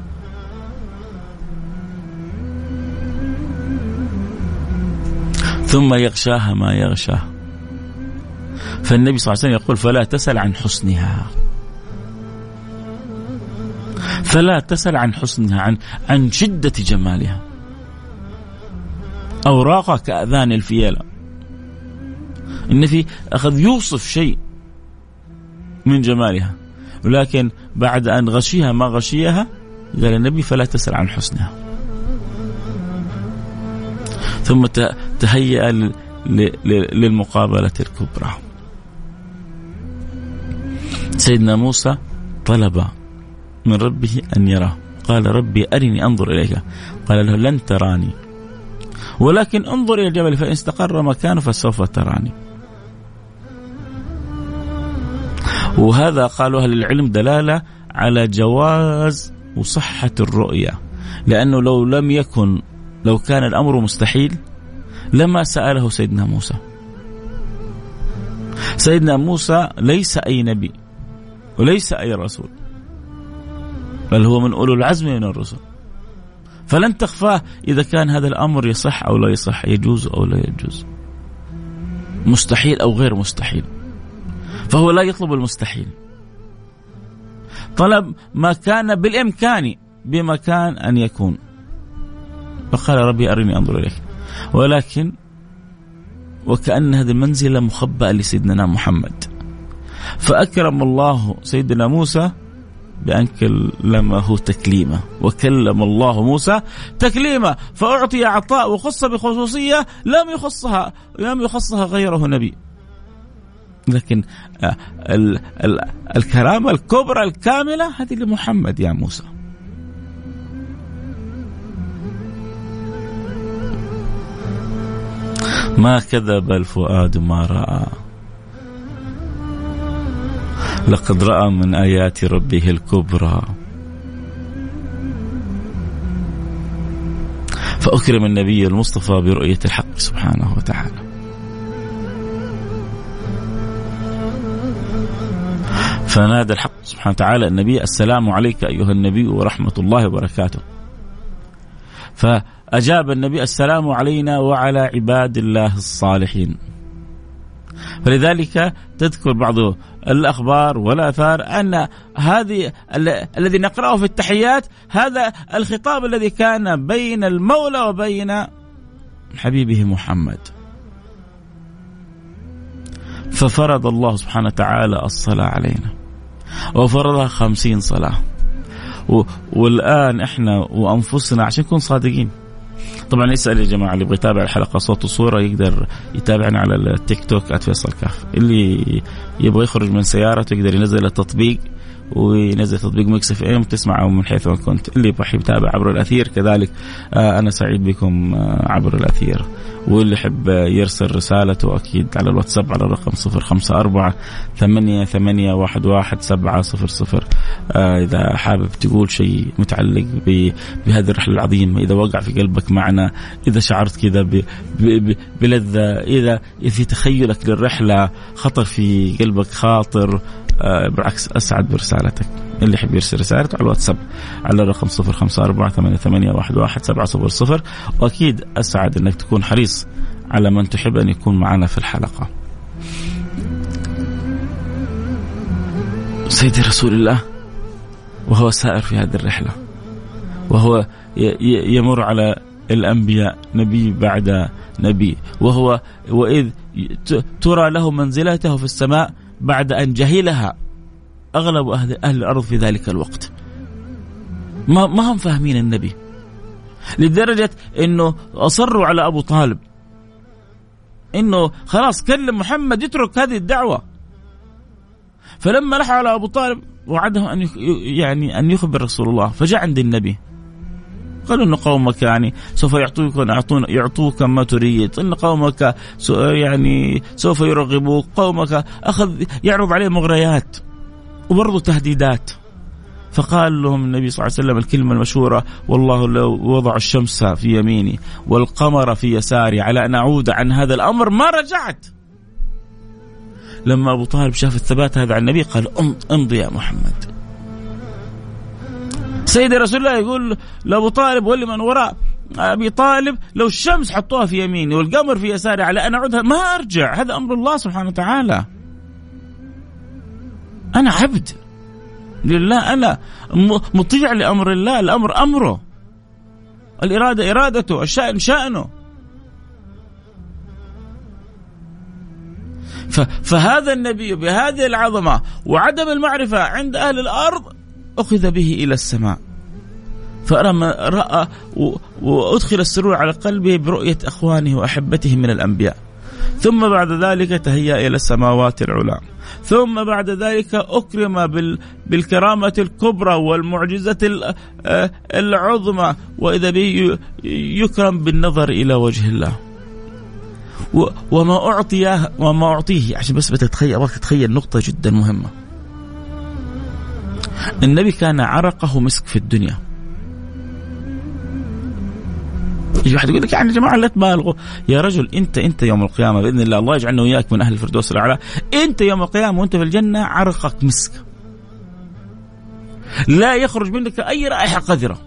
ثم يغشاها ما يغشاه. فالنبي صلى الله عليه وسلم يقول فلا تسل عن حسنها. فلا تسل عن حسنها عن عن شدة جمالها. أوراقها كأذان الفيلة. النبي أخذ يوصف شيء من جمالها. ولكن بعد أن غشيها ما غشيها قال النبي فلا تسل عن حسنها. ثم تهيأ للمقابلة الكبرى. سيدنا موسى طلب من ربه أن يراه. قال ربي أرني أنظر إليك. قال له لن تراني. ولكن انظر إلى الجبل فإن استقر مكانه فسوف تراني. وهذا قالوا أهل العلم دلالة على جواز وصحة الرؤية. لأنه لو لم يكن لو كان الأمر مستحيل لما سأله سيدنا موسى. سيدنا موسى ليس أي نبي وليس أي رسول. بل هو من أولو العزم من الرسل. فلن تخفاه إذا كان هذا الأمر يصح أو لا يصح يجوز أو لا يجوز. مستحيل أو غير مستحيل. فهو لا يطلب المستحيل. طلب ما كان بالإمكان بمكان أن يكون. فقال ربي أرني أنظر إليك. ولكن وكأن هذه المنزلة مخبأة لسيدنا محمد. فأكرم الله سيدنا موسى بأن كلمه تكليما وكلم الله موسى تكليما فأعطي عطاء وخص بخصوصية لم يخصها لم يخصها غيره نبي. لكن آه، ال ال الكرامة الكبرى الكاملة هذه لمحمد يا موسى. ما كذب الفؤاد ما رأى. لقد رأى من آيات ربه الكبرى. فأكرم النبي المصطفى برؤية الحق سبحانه وتعالى. فنادى الحق سبحانه وتعالى النبي السلام عليك أيها النبي ورحمة الله وبركاته. فأجاب النبي السلام علينا وعلى عباد الله الصالحين. فلذلك تذكر بعض الأخبار والآثار أن هذه الذي نقرأه في التحيات هذا الخطاب الذي كان بين المولى وبين حبيبه محمد. ففرض الله سبحانه وتعالى الصلاة علينا. وفرضها خمسين صلاة. والآن إحنا وأنفسنا عشان نكون صادقين طبعا يسال يا جماعة اللي يبغى يتابع الحلقة صوت وصورة يقدر يتابعنا على التيك توك @فيصل كاف اللي يبغى يخرج من سيارته يقدر ينزل التطبيق وينزل تطبيق Mix FM تسمعه من حيث ما كنت. اللي يبغى يتابع عبر الأثير كذلك آه أنا سعيد بكم آه عبر الأثير. واللي يحب يرسل رسالته أكيد على الواتساب على الرقم 054 ثمانية ثمانية واحد واحد سبعة صفر صفر. آه إذا حابب تقول شيء متعلق بهذه الرحلة العظيمة إذا وقع في قلبك معنا إذا شعرت كذا بلذة إذا في تخيلك للرحلة خطر في قلبك خاطر آه بالعكس أسعد برسالتك. اللي يحب يرسل رسالته على الواتساب على الرقم 054 صفر وأكيد أسعد أنك تكون حريص على من تحب أن يكون معنا في الحلقة. سيدي رسول الله وهو سائر في هذه الرحلة وهو يمر على الأنبياء نبي بعد نبي وهو وإذ ترى له منزلته في السماء بعد أن جهلها. أغلب أهل, أهل الأرض في ذلك الوقت. ما, ما هم فاهمين النبي. لدرجة أنه أصروا على أبو طالب. أنه خلاص كلم محمد يترك هذه الدعوة. فلما لحوا على أبو طالب وعده أن يعني أن يخبر رسول الله فجاء عند النبي. قالوا إن قومك يعني سوف يعطوك يعطون يعطوك ما تريد. إن قومك يعني سوف يرغبوك. قومك أخذ يعرض عليه مغريات. وبرضه تهديدات. فقال لهم النبي صلى الله عليه وسلم الكلمة المشهورة والله لو وضع الشمس في يميني والقمر في يساري على أن أعود عن هذا الأمر ما رجعت. لما أبو طالب شاف الثبات هذا عن النبي قال امضي يا محمد. سيدي رسول الله يقول لأبو طالب ولمن وراء أبي طالب لو الشمس حطوها في يميني والقمر في يساري على أن أعودها ما أرجع. هذا أمر الله سبحانه وتعالى. أنا عبد. لله أنا مطيع لأمر الله الأمر أمره. الإرادة إرادته الشأن شأنه. فهذا النبي بهذه العظمة وعدم المعرفة عند أهل الأرض أخذ به إلى السماء. فرمى رأى وأدخل السرور على قلبه برؤية أخوانه وأحبته من الأنبياء. ثم بعد ذلك تهيأ إلى السماوات العلى ثم بعد ذلك أكرم بالكرامة الكبرى والمعجزة آه، العظمى. وإذا به يكرم بالنظر إلى وجه الله. وما أعطي وما أعطيه. عشان بس بتتخيل أبغاك تتخيل نقطة جدا مهمة. النبي كان عرقه مسك في الدنيا. يجي واحد يقول لك يعني يا جماعة لا تبالغوا. يا رجل أنت أنت يوم القيامة بإذن الله الله يجعلنا وياك من أهل الفردوس الأعلى. أنت يوم القيامة وأنت في الجنة عرقك مسك. لا يخرج منك أي رائحة قذرة.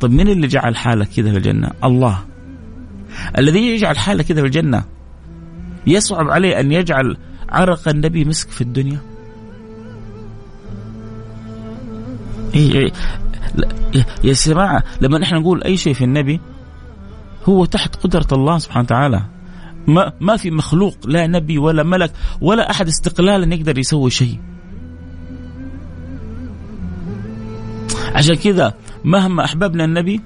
طيب من اللي جعل حالك كذا في الجنة؟ الله. الذي يجعل حالك كذا في الجنة يصعب عليه أن يجعل عرق النبي مسك في الدنيا؟ إيه. يا جماعة لما نحن نقول أي شيء في النبي هو تحت قدرة الله سبحانه وتعالى. ما ما في مخلوق لا نبي ولا ملك ولا أحد استقلالا يقدر يسوي شيء. عشان كذا مهما أحببنا النبي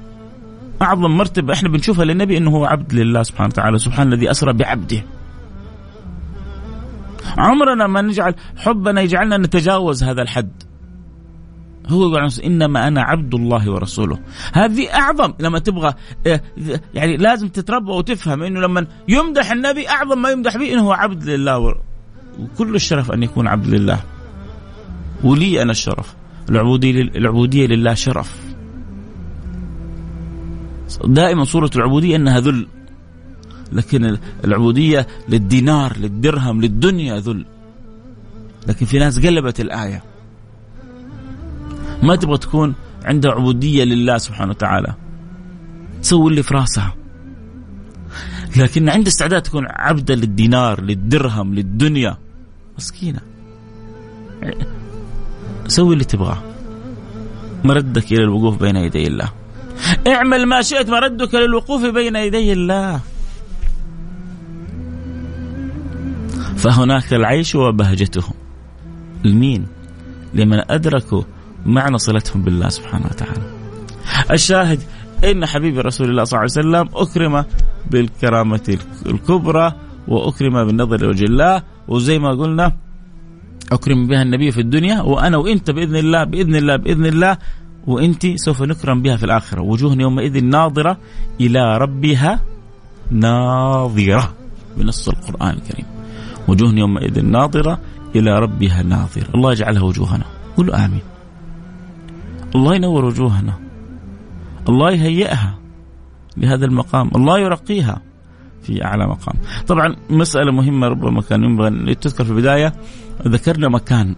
أعظم مرتبة إحنا بنشوفها للنبي أنه هو عبد لله سبحانه وتعالى سبحان الذي أسرى بعبده. عمرنا ما نجعل حبنا يجعلنا نتجاوز هذا الحد. هو يقول إنما أنا عبد الله ورسوله. هذه أعظم لما تبغى آه، يعني لازم تتربى وتفهم إنه لما يمدح النبي أعظم ما يمدح به إنه هو عبد لله وكل الشرف أن يكون عبد لله. ولي أنا الشرف. العبوديه العبودية لله شرف. دائما صورة العبودية أنها ذل. لكن العبودية للدينار للدرهم للدنيا ذل. لكن في ناس قلبت الآية. ما تبغى تكون عندها عبودية لله سبحانه وتعالى. تسوي اللي في راسها. لكن عند استعداد تكون عبدة للدينار للدرهم للدنيا. مسكينة. سوي اللي تبغاه. مردك إلى الوقوف بين يدي الله. اعمل ما شئت مردك للوقوف بين يدي الله. فهناك العيش وبهجته. المين لمن أدركوا معنى صلتهم بالله سبحانه وتعالى. الشاهد إن حبيب رسول الله صلى الله عليه وسلم أكرم بالكرامة الكبرى وأكرم بالنظر لوجه الله. وزي ما قلنا أكرم بها النبي في الدنيا وأنا وإنت بإذن الله بإذن الله بإذن الله وإنت سوف نكرم بها في الآخرة. وجوه يومئذ ناظرة إلى ربها ناظرة بنص القرآن الكريم. وجوه يومئذ ناظرة إلى ربها ناظرة. الله يجعلها وجوهنا. قولوا آمين. الله ينور وجوهنا. الله يهيئها لهذا المقام. الله يرقيها في أعلى مقام. طبعا مسألة مهمة ربما كان ينبغي تذكر في البداية. ذكرنا مكان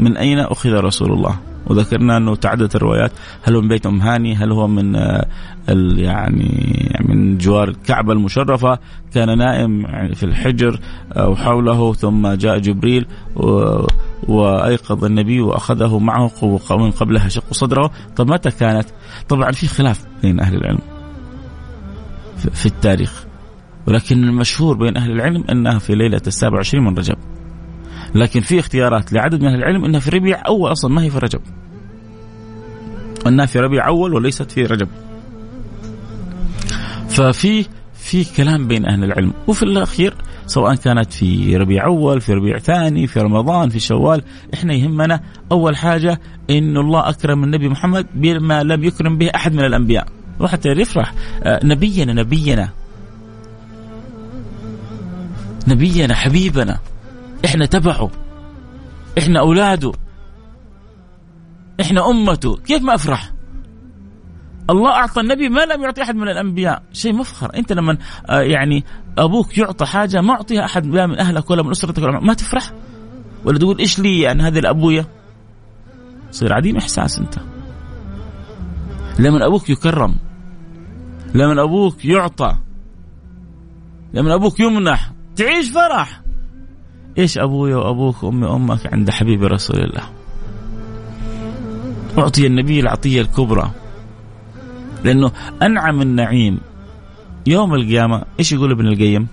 من أين أخذ رسول الله؟ وذكرنا أنه تعددت الروايات. هل هو من بيت أم هاني؟ هل هو من يعني من جوار الكعبة المشرفة؟ كان نائم في الحجر أو حوله ثم جاء جبريل وأيقظ النبي وأخذه معه ومن قبلها شق صدره. طب متى كانت؟ طبعا في خلاف بين أهل العلم في التاريخ. ولكن المشهور بين أهل العلم أنها في ليلة السابع وعشرين من رجب. لكن في اختيارات لعدد من أهل العلم أنها في ربيع أول أصلا ما هي في رجب. أنها في ربيع أول وليست في رجب. ففي في كلام بين أهل العلم. وفي الأخير سواء كانت في ربيع أول في ربيع ثاني في رمضان في شوال إحنا يهمنا أول حاجة إن الله أكرم النبي محمد بما لم يكرم به أحد من الأنبياء. وحتى يفرح آه، نبينا نبينا. نبينا حبيبنا. إحنا تبعه. إحنا أولاده. إحنا أمته. كيف ما أفرح؟ الله أعطى النبي ما لم يعطي أحد من الأنبياء. شيء مفخر. أنت لما آه، يعني أبوك يعطى حاجة ما أعطيها أحد لا من أهلك ولا من أسرتك ولا ما تفرح؟ ولا تقول إيش لي يعني هذه الابويا تصير عديم إحساس أنت. لما أبوك يكرم. لما أبوك يعطى. لما أبوك يمنح. تعيش فرح. إيش أبوي وأبوك وأمي وأمك عند حبيب رسول الله؟ أعطي النبي العطية الكبرى. لأنه أنعم النعيم. يوم القيامة إيش يقول ابن القيم؟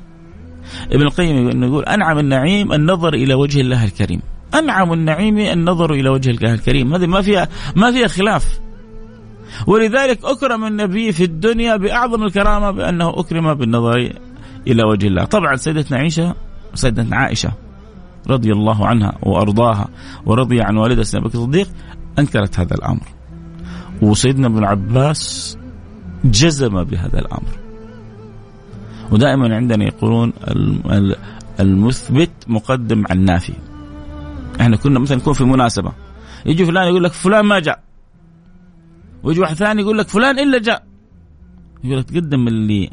ابن القيم يقول أنعم النعيم النظر إلى وجه الله الكريم. أنعم النعيم النظر إلى وجه الله الكريم. هذه ما فيها ما فيها خلاف. ولذلك أكرم النبي في الدنيا بأعظم الكرامة بأنه أكرم بالنظر إلى وجه الله. طبعا سيدتنا عائشه سيدتنا عائشة. رضي الله عنها وأرضاها ورضي عن والدها سيدنا بكر الصديق أنكرت هذا الأمر. وسيدنا ابن عباس جزم بهذا الأمر. ودائما عندنا يقولون المثبت مقدم على النافي. إحنا كنا مثلا نكون في مناسبة. يجي فلان يقول لك فلان ما جاء. ويجي واحد ثاني يقول لك فلان إلا جاء. يقول لك تقدم اللي.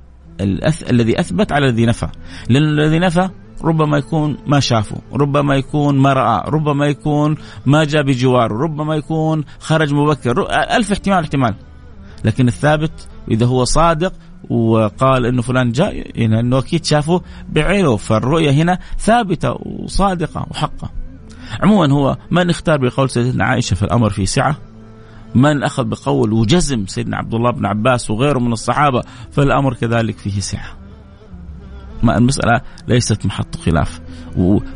الذي أثبت على الذي نفى. لأن الذي نفى ربما يكون ما شافه ربما يكون ما رأى ربما يكون ما جاء بجواره ربما يكون خرج مبكر ألف احتمال احتمال لكن الثابت إذا هو صادق وقال إنه فلان جاء إنه أكيد شافه بعينه فالرؤية هنا ثابتة وصادقة وحقة. عموما هو من اختار بقول سيدنا عائشة في الأمر في سعة من أخذ بقول وجزم سيدنا عبد الله بن عباس وغيره من الصحابة فالأمر كذلك فيه سعة. ما المساله ليست محط خلاف.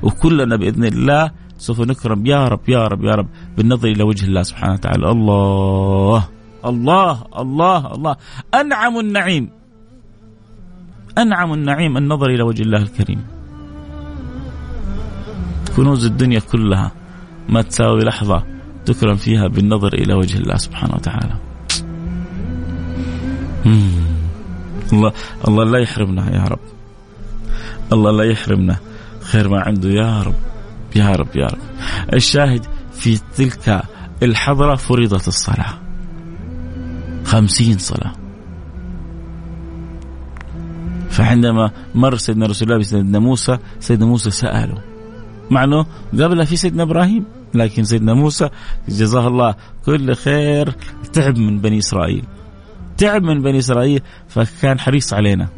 وكلنا بإذن الله سوف نكرم يا رب يا رب يا رب بالنظر إلى وجه الله سبحانه وتعالى. الله الله الله الله. أنعم النعيم. أنعم النعيم النظر إلى وجه الله الكريم. كنوز الدنيا كلها ما تساوي لحظة تكرم فيها بالنظر إلى وجه الله سبحانه وتعالى. الله الله لا يحرمنا يا رب. الله لا يحرمنا خير ما عنده يا رب يا رب يا رب. الشاهد في تلك الحضرة فرضت الصلاة. خمسين صلاة. فعندما مر سيدنا رسول الله بسيدنا موسى سيدنا موسى سأله مع أنه قبلها في سيدنا إبراهيم لكن سيدنا موسى جزاه الله كل خير تعب من بني إسرائيل تعب من بني إسرائيل فكان حريص علينا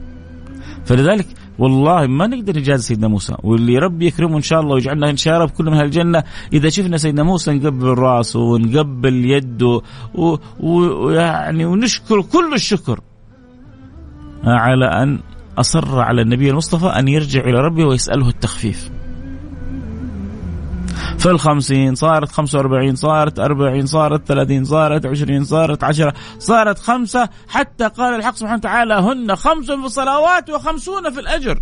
فلذلك والله ما نقدر نجازي سيدنا موسى واللي ربي يكرمه إن شاء الله ويجعلنا إن شاء الله كلنا من الجنه إذا شفنا سيدنا موسى نقبل راسه ونقبل يده ويعني ونشكر كل الشكر على أن أصر على النبي المصطفى أن يرجع إلى ربه ويسأله التخفيف. في الخمسين صارت خمسة وأربعين صارت أربعين صارت ثلاثين صارت عشرين صارت عشرة صارت خمسة حتى قال الحق سبحانه وتعالى هن خمس في الصلوات وخمسون في الأجر.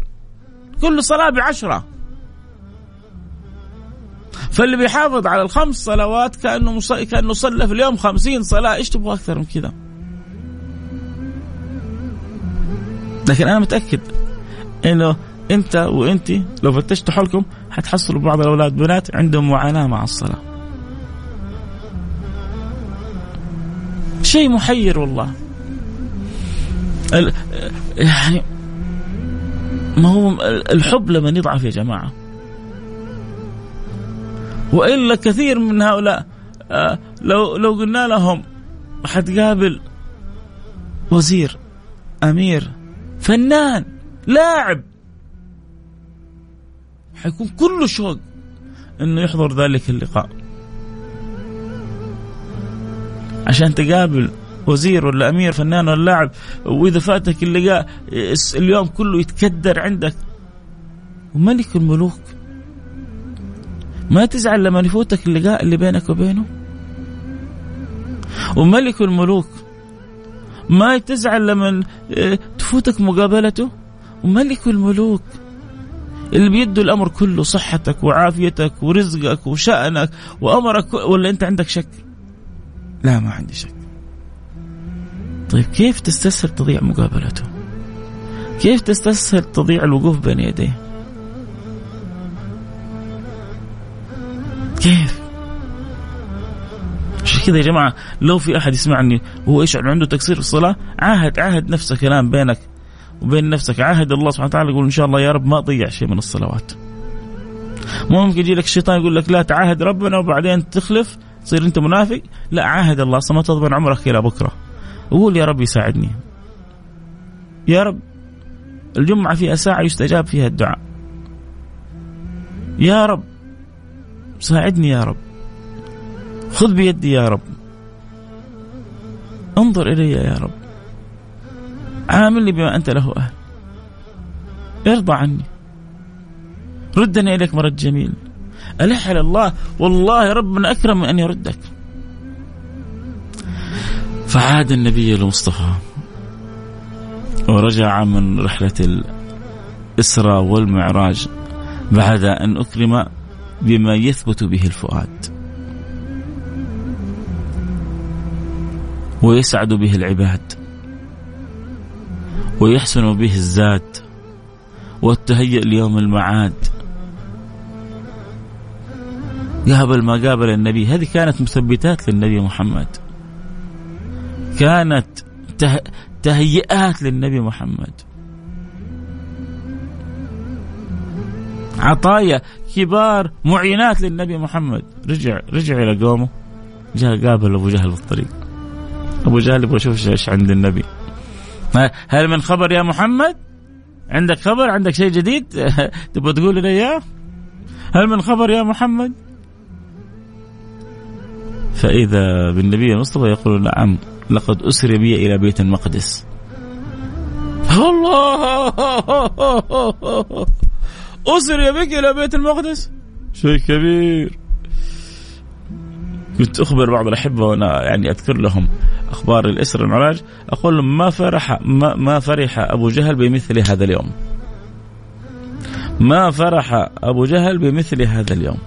كل صلاة بعشرة. فاللي بيحافظ على الخمس صلوات كأنه مص... كأنه صلى في اليوم خمسين صلاة. إيش تبغى أكثر من كذا لكن أنا متأكد إنه انت وانت لو فتشتوا حولكم حتحصلوا بعض الأولاد بنات عندهم معاناة مع الصلاة. شيء محير والله. يعني ما هو الحب لما يضعف يا جماعة. وإلا كثير من هؤلاء آه، لو لو قلنا لهم حتقابل وزير أمير فنان لاعب حيكون كله شوق إنه يحضر ذلك اللقاء. عشان تقابل وزير ولا أمير فنان ولا لاعب وإذا فاتك اللقاء اليوم كله يتكدر عندك. وملك الملوك. ما تزعل لما يفوتك اللقاء اللي بينك وبينه. وملك الملوك. ما تزعل لما آه، تفوتك مقابلته. وملك الملوك. اللي بيده الأمر كله صحتك وعافيتك ورزقك وشأنك وأمرك ولا أنت عندك شك؟ لا ما عندي شك. طيب كيف تستسهل تضيع مقابلته؟ كيف تستسهل تضيع الوقوف بين يديه؟ كيف؟ عشان كذا يا جماعة لو في أحد يسمعني وهو يشعر عنده تقصير في الصلاة عاهد عاهد نفسك كلام بينك وبين نفسك عاهد الله سبحانه وتعالى يقول إن شاء الله يا رب ما اضيع شيء من الصلوات. ممكن يجي لك الشيطان يقول لك لا تعاهد ربنا وبعدين تخلف تصير أنت منافق، لا عاهد الله أصلا ما تضمن عمرك إلى بكرة. وقول يا رب يساعدني. يا رب الجمعة فيها ساعة يستجاب فيها الدعاء. يا رب ساعدني يا رب خذ بيدي يا رب انظر إلي يا رب عاملني بما أنت له أهل. ارضى عني. ردني إليك مرد جميل. ألح على الله. والله ربنا اكرم من أن يردك. فعاد النبي المصطفى ورجع من رحلة الإسراء والمعراج بعد أن أكرم بما يثبت به الفؤاد. ويسعد به العباد. ويحسن به الزاد والتهيئ ليوم المعاد. قابل ما قابل النبي. هذه كانت مثبتات للنبي محمد. كانت تهيئات للنبي محمد. عطايا كبار معينات للنبي محمد. رجع رجع إلى قومه. جاء قابل أبو جهل بالطريق أبو جهل يبغى يشوف إيش عند النبي. هل من خبر يا محمد؟ عندك خبر؟ عندك شيء جديد؟ <laughs> تبغى تقول لي إياه؟ هل من خبر يا محمد؟ فإذا بالنبي المصطفى يقول نعم لقد أسري بي إلى بيت المقدس. الله! <laughs> أسري بك إلى بيت المقدس؟ شيء كبير. كنت أخبر بعض الأحبة وأنا يعني أذكر لهم. أخبار الإسر المعراج أقول لهم ما فرح ما, ما فرح أبو جهل بمثل هذا اليوم. ما فرح أبو جهل بمثل هذا اليوم.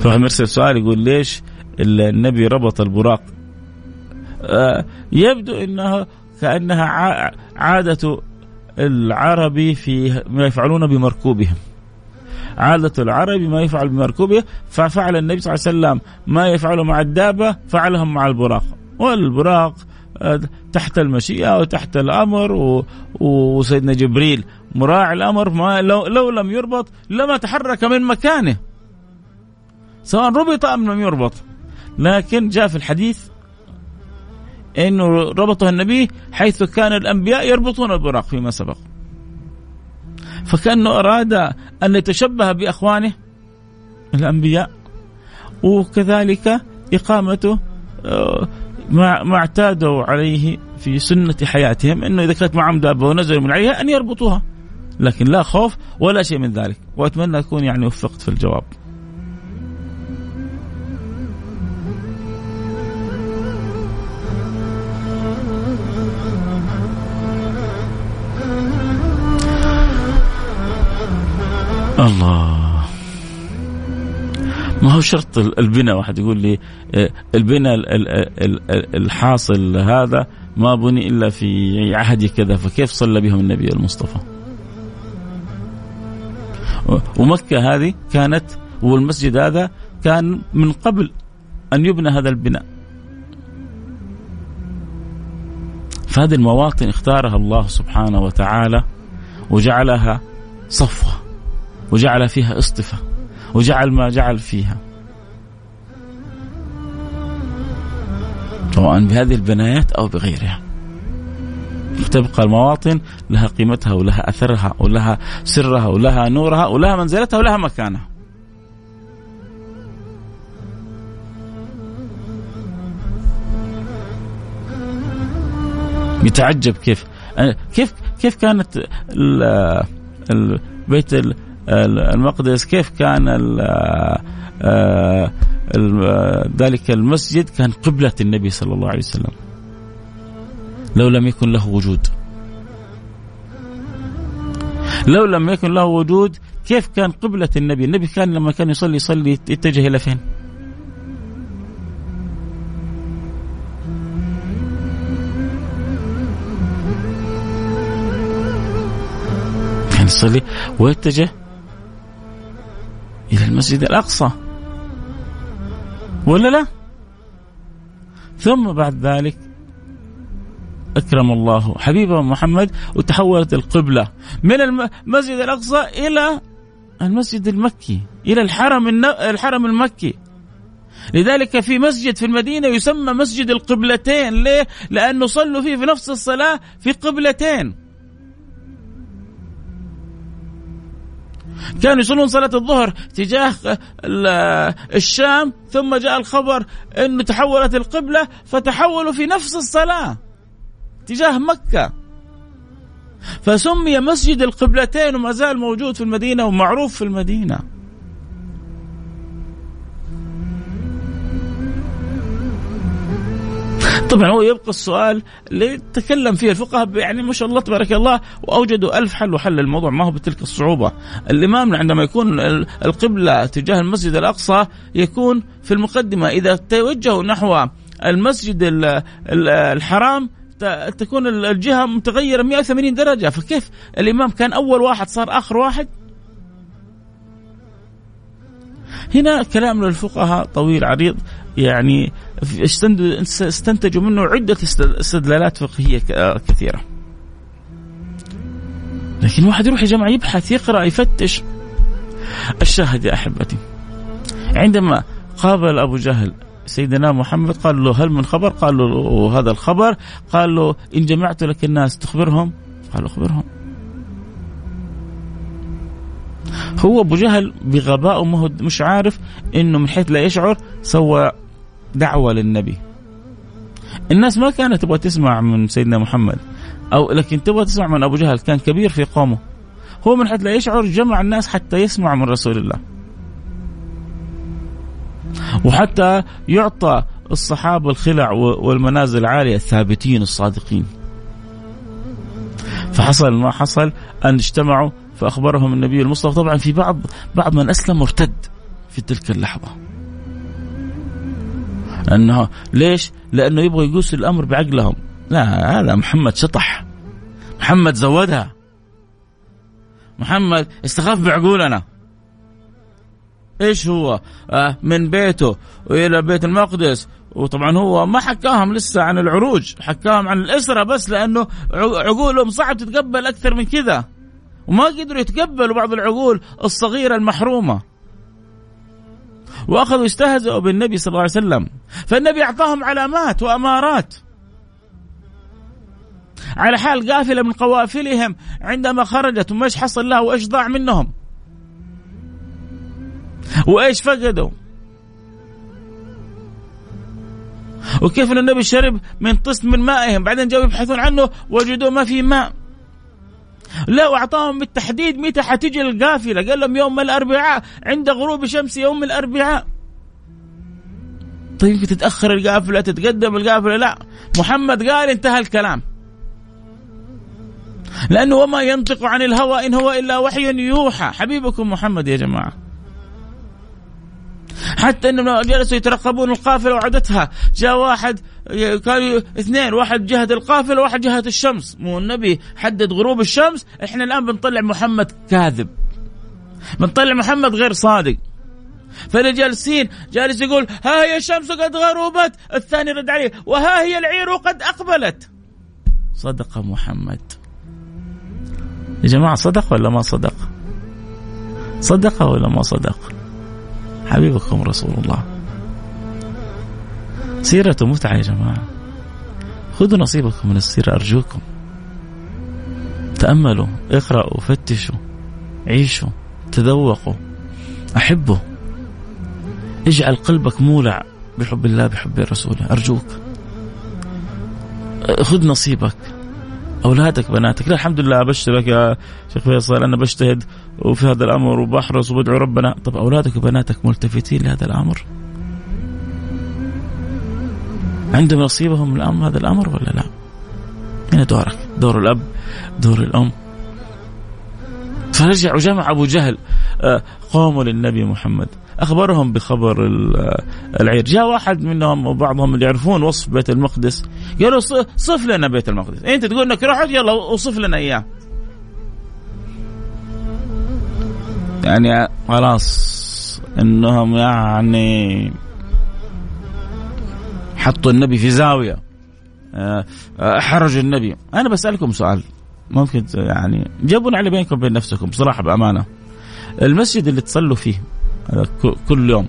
فواحد مرسل سؤال يقول ليش النبي ربط البراق؟ آه يبدو انها كأنها عادة العربي في ما يفعلون بمركوبهم. عادة العرب ما يفعل بمركوبه ففعل النبي صلى الله عليه وسلم. ما يفعله مع الدابة فعلهم مع البراق. والبراق آه، تحت المشيئة وتحت الأمر وسيدنا جبريل مراعي الأمر ما لو, لو لم يربط لما تحرك من مكانه. سواء ربط أم لم يربط. لكن جاء في الحديث إنه ربطه النبي حيث كان الأنبياء يربطون البراق فيما سبق. فكأنه أراد أن يتشبه بأخوانه الأنبياء وكذلك إقامته آه، ما اعتادوا عليه في سنة حياتهم إنه إذا كانت معهم دابة ونزلوا من عليها أن يربطوها. لكن لا خوف ولا شيء من ذلك وأتمنى أكون يعني وفقت في الجواب. الله. ما هو شرط البناء؟ واحد يقول لي آه، البناء الحاصل هذا ما بني إلا في عهد كذا فكيف صلى بهم النبي المصطفى؟ ومكة هذه كانت والمسجد هذا كان من قبل أن يبنى هذا البناء. فهذه المواطن اختارها الله سبحانه وتعالى وجعلها صفوة. وجعل فيها اصطفة وجعل ما جعل فيها. سواء بهذه البنايات أو بغيرها. تبقى المواطن لها قيمتها ولها أثرها ولها سرها ولها نورها ولها منزلتها ولها مكانها. يتعجب كيف كيف كيف كانت البيت المقدس كيف كان آه، ذلك المسجد كان قبلة النبي صلى الله عليه وسلم. لو لم يكن له وجود. لو لم يكن له وجود كيف كان قبلة النبي؟ النبي كان لما كان يصلي يصلي يتجه إلى فين؟ كان يصلي ويتجه إلى المسجد الأقصى. ولا لا؟ ثم بعد ذلك أكرم الله حبيبه محمد وتحولت القبلة من المسجد الأقصى إلى المسجد المكي إلى الحرم الحرم المكي. لذلك في مسجد في المدينة يسمى مسجد القبلتين. ليه؟ لأنه صلوا فيه في نفس الصلاة في قبلتين. كانوا يصلون صلاة الظهر تجاه الشام ثم جاء الخبر أنه تحولت القبلة فتحولوا في نفس الصلاة تجاه مكة. فسمي مسجد القبلتين وما زال موجود في المدينة ومعروف في المدينة. طبعا هو يبقى السؤال اللي تكلم فيه الفقهاء يعني ما شاء الله تبارك الله وأوجدوا ألف حل وحل الموضوع ما هو بتلك الصعوبة؟ الإمام عندما يكون القبلة تجاه المسجد الأقصى يكون في المقدمة. إذا توجهوا نحو المسجد الحرام تكون الجهة متغيرة 180 درجة. فكيف الإمام كان أول واحد صار آخر واحد؟ هنا كلام للفقهاء طويل عريض. يعني استنتجوا منه عدة استدلالات فقهية كثيرة. لكن واحد يروح يا جماعة يبحث يقرأ يفتش. الشاهد يا أحبتي عندما قابل أبو جهل سيدنا محمد قال له هل من خبر؟ قال له هذا الخبر. قال له إن جمعت لك الناس تخبرهم؟ قال اخبرهم. هو أبو جهل بغبائه مش عارف إنه من حيث لا يشعر سوى دعوة للنبي. الناس ما كانت تبغى تسمع من سيدنا محمد أو لكن تبغى تسمع من أبو جهل كان كبير في قومه. هو من حيث لا يشعر جمع الناس حتى يسمع من رسول الله. وحتى يعطى الصحابة الخلع والمنازل العالية الثابتين الصادقين. فحصل ما حصل أن اجتمعوا فأخبرهم النبي المصطفى. طبعا في بعض بعض من أسلم مرتد في تلك اللحظة. أنه ليش؟ لأنه يبغى يقوس الأمر بعقلهم. لا هذا محمد شطح. محمد زودها. محمد استخف بعقولنا إيش هو؟ آه من بيته والى بيت المقدس. وطبعا هو ما حكاهم لسه عن العروج حكاهم عن الأسرة بس لأنه عقولهم صعب تتقبل أكثر من كذا. وما قدروا يتقبلوا بعض العقول الصغيرة المحرومة. وأخذوا يستهزئوا بالنبي صلى الله عليه وسلم. فالنبي أعطاهم علامات وأمارات. على حال قافلة من قوافلهم عندما خرجت وما إيش حصل لها؟ وإيش ضاع منهم؟ وإيش فقدوا؟ وكيف إن النبي شرب من طست من مائهم؟ بعدين جاوا يبحثون عنه وجدوا ما في ماء. لا وأعطاهم بالتحديد متى حتجي القافلة. قال لهم يوم الأربعاء عند غروب شمس يوم الأربعاء. طيب تتأخر القافلة تتقدم القافلة؟ لا. محمد قال انتهى الكلام. لأنه وما ينطق عن الهوى إن هو إلا وحي يوحى. حبيبكم محمد يا جماعة. حتى إنهم جلسوا يترقبون القافلة وعدتها جاء واحد كانوا اثنين واحد جهة القافلة وواحد جهة الشمس. مو النبي حدد غروب الشمس إحنا الآن بنطلع محمد كاذب. بنطلع محمد غير صادق. فاللي جالسين جالس يقول ها هي الشمس قد غربت الثاني رد عليه وها هي العير قد أقبلت؟ صدق محمد. يا جماعة صدق ولا ما صدق؟ صدق ولا ما صدق؟ حبيبكم رسول الله. سيرة متعة يا جماعة. خذوا نصيبكم من السيرة أرجوكم. تأملوا اقرأوا فتشوا عيشوا تذوقوا أحبوا. اجعل قلبك مولع بحب الله بحب رسوله. أرجوك. خذ نصيبك. أولادك بناتك. لا الحمد لله أبشرك يا شيخ فيصل. أنا بجتهد وفي هذا الأمر وبحرص وبدعو ربنا. طب أولادك وبناتك ملتفتين لهذا الأمر؟ عندهم نصيبهم من هذا الأمر ولا لا؟ هنا دورك؟ دور الأب دور الأم. فرجع وجمع أبو جهل. آه، قوموا للنبي محمد. أخبرهم بخبر العير. جاء واحد منهم وبعضهم اللي يعرفون وصف بيت المقدس. قالوا صف لنا بيت المقدس. أنت تقول إنك رحت؟ يلا وصف لنا إياه. يعني خلاص إنهم يعني حطوا النبي في زاوية. آه، حرجوا النبي. أنا بسألكم سؤال. ممكن يعني جابون على بينكم وبين نفسكم بصراحه بأمانة. المسجد اللي تصلوا فيه كل يوم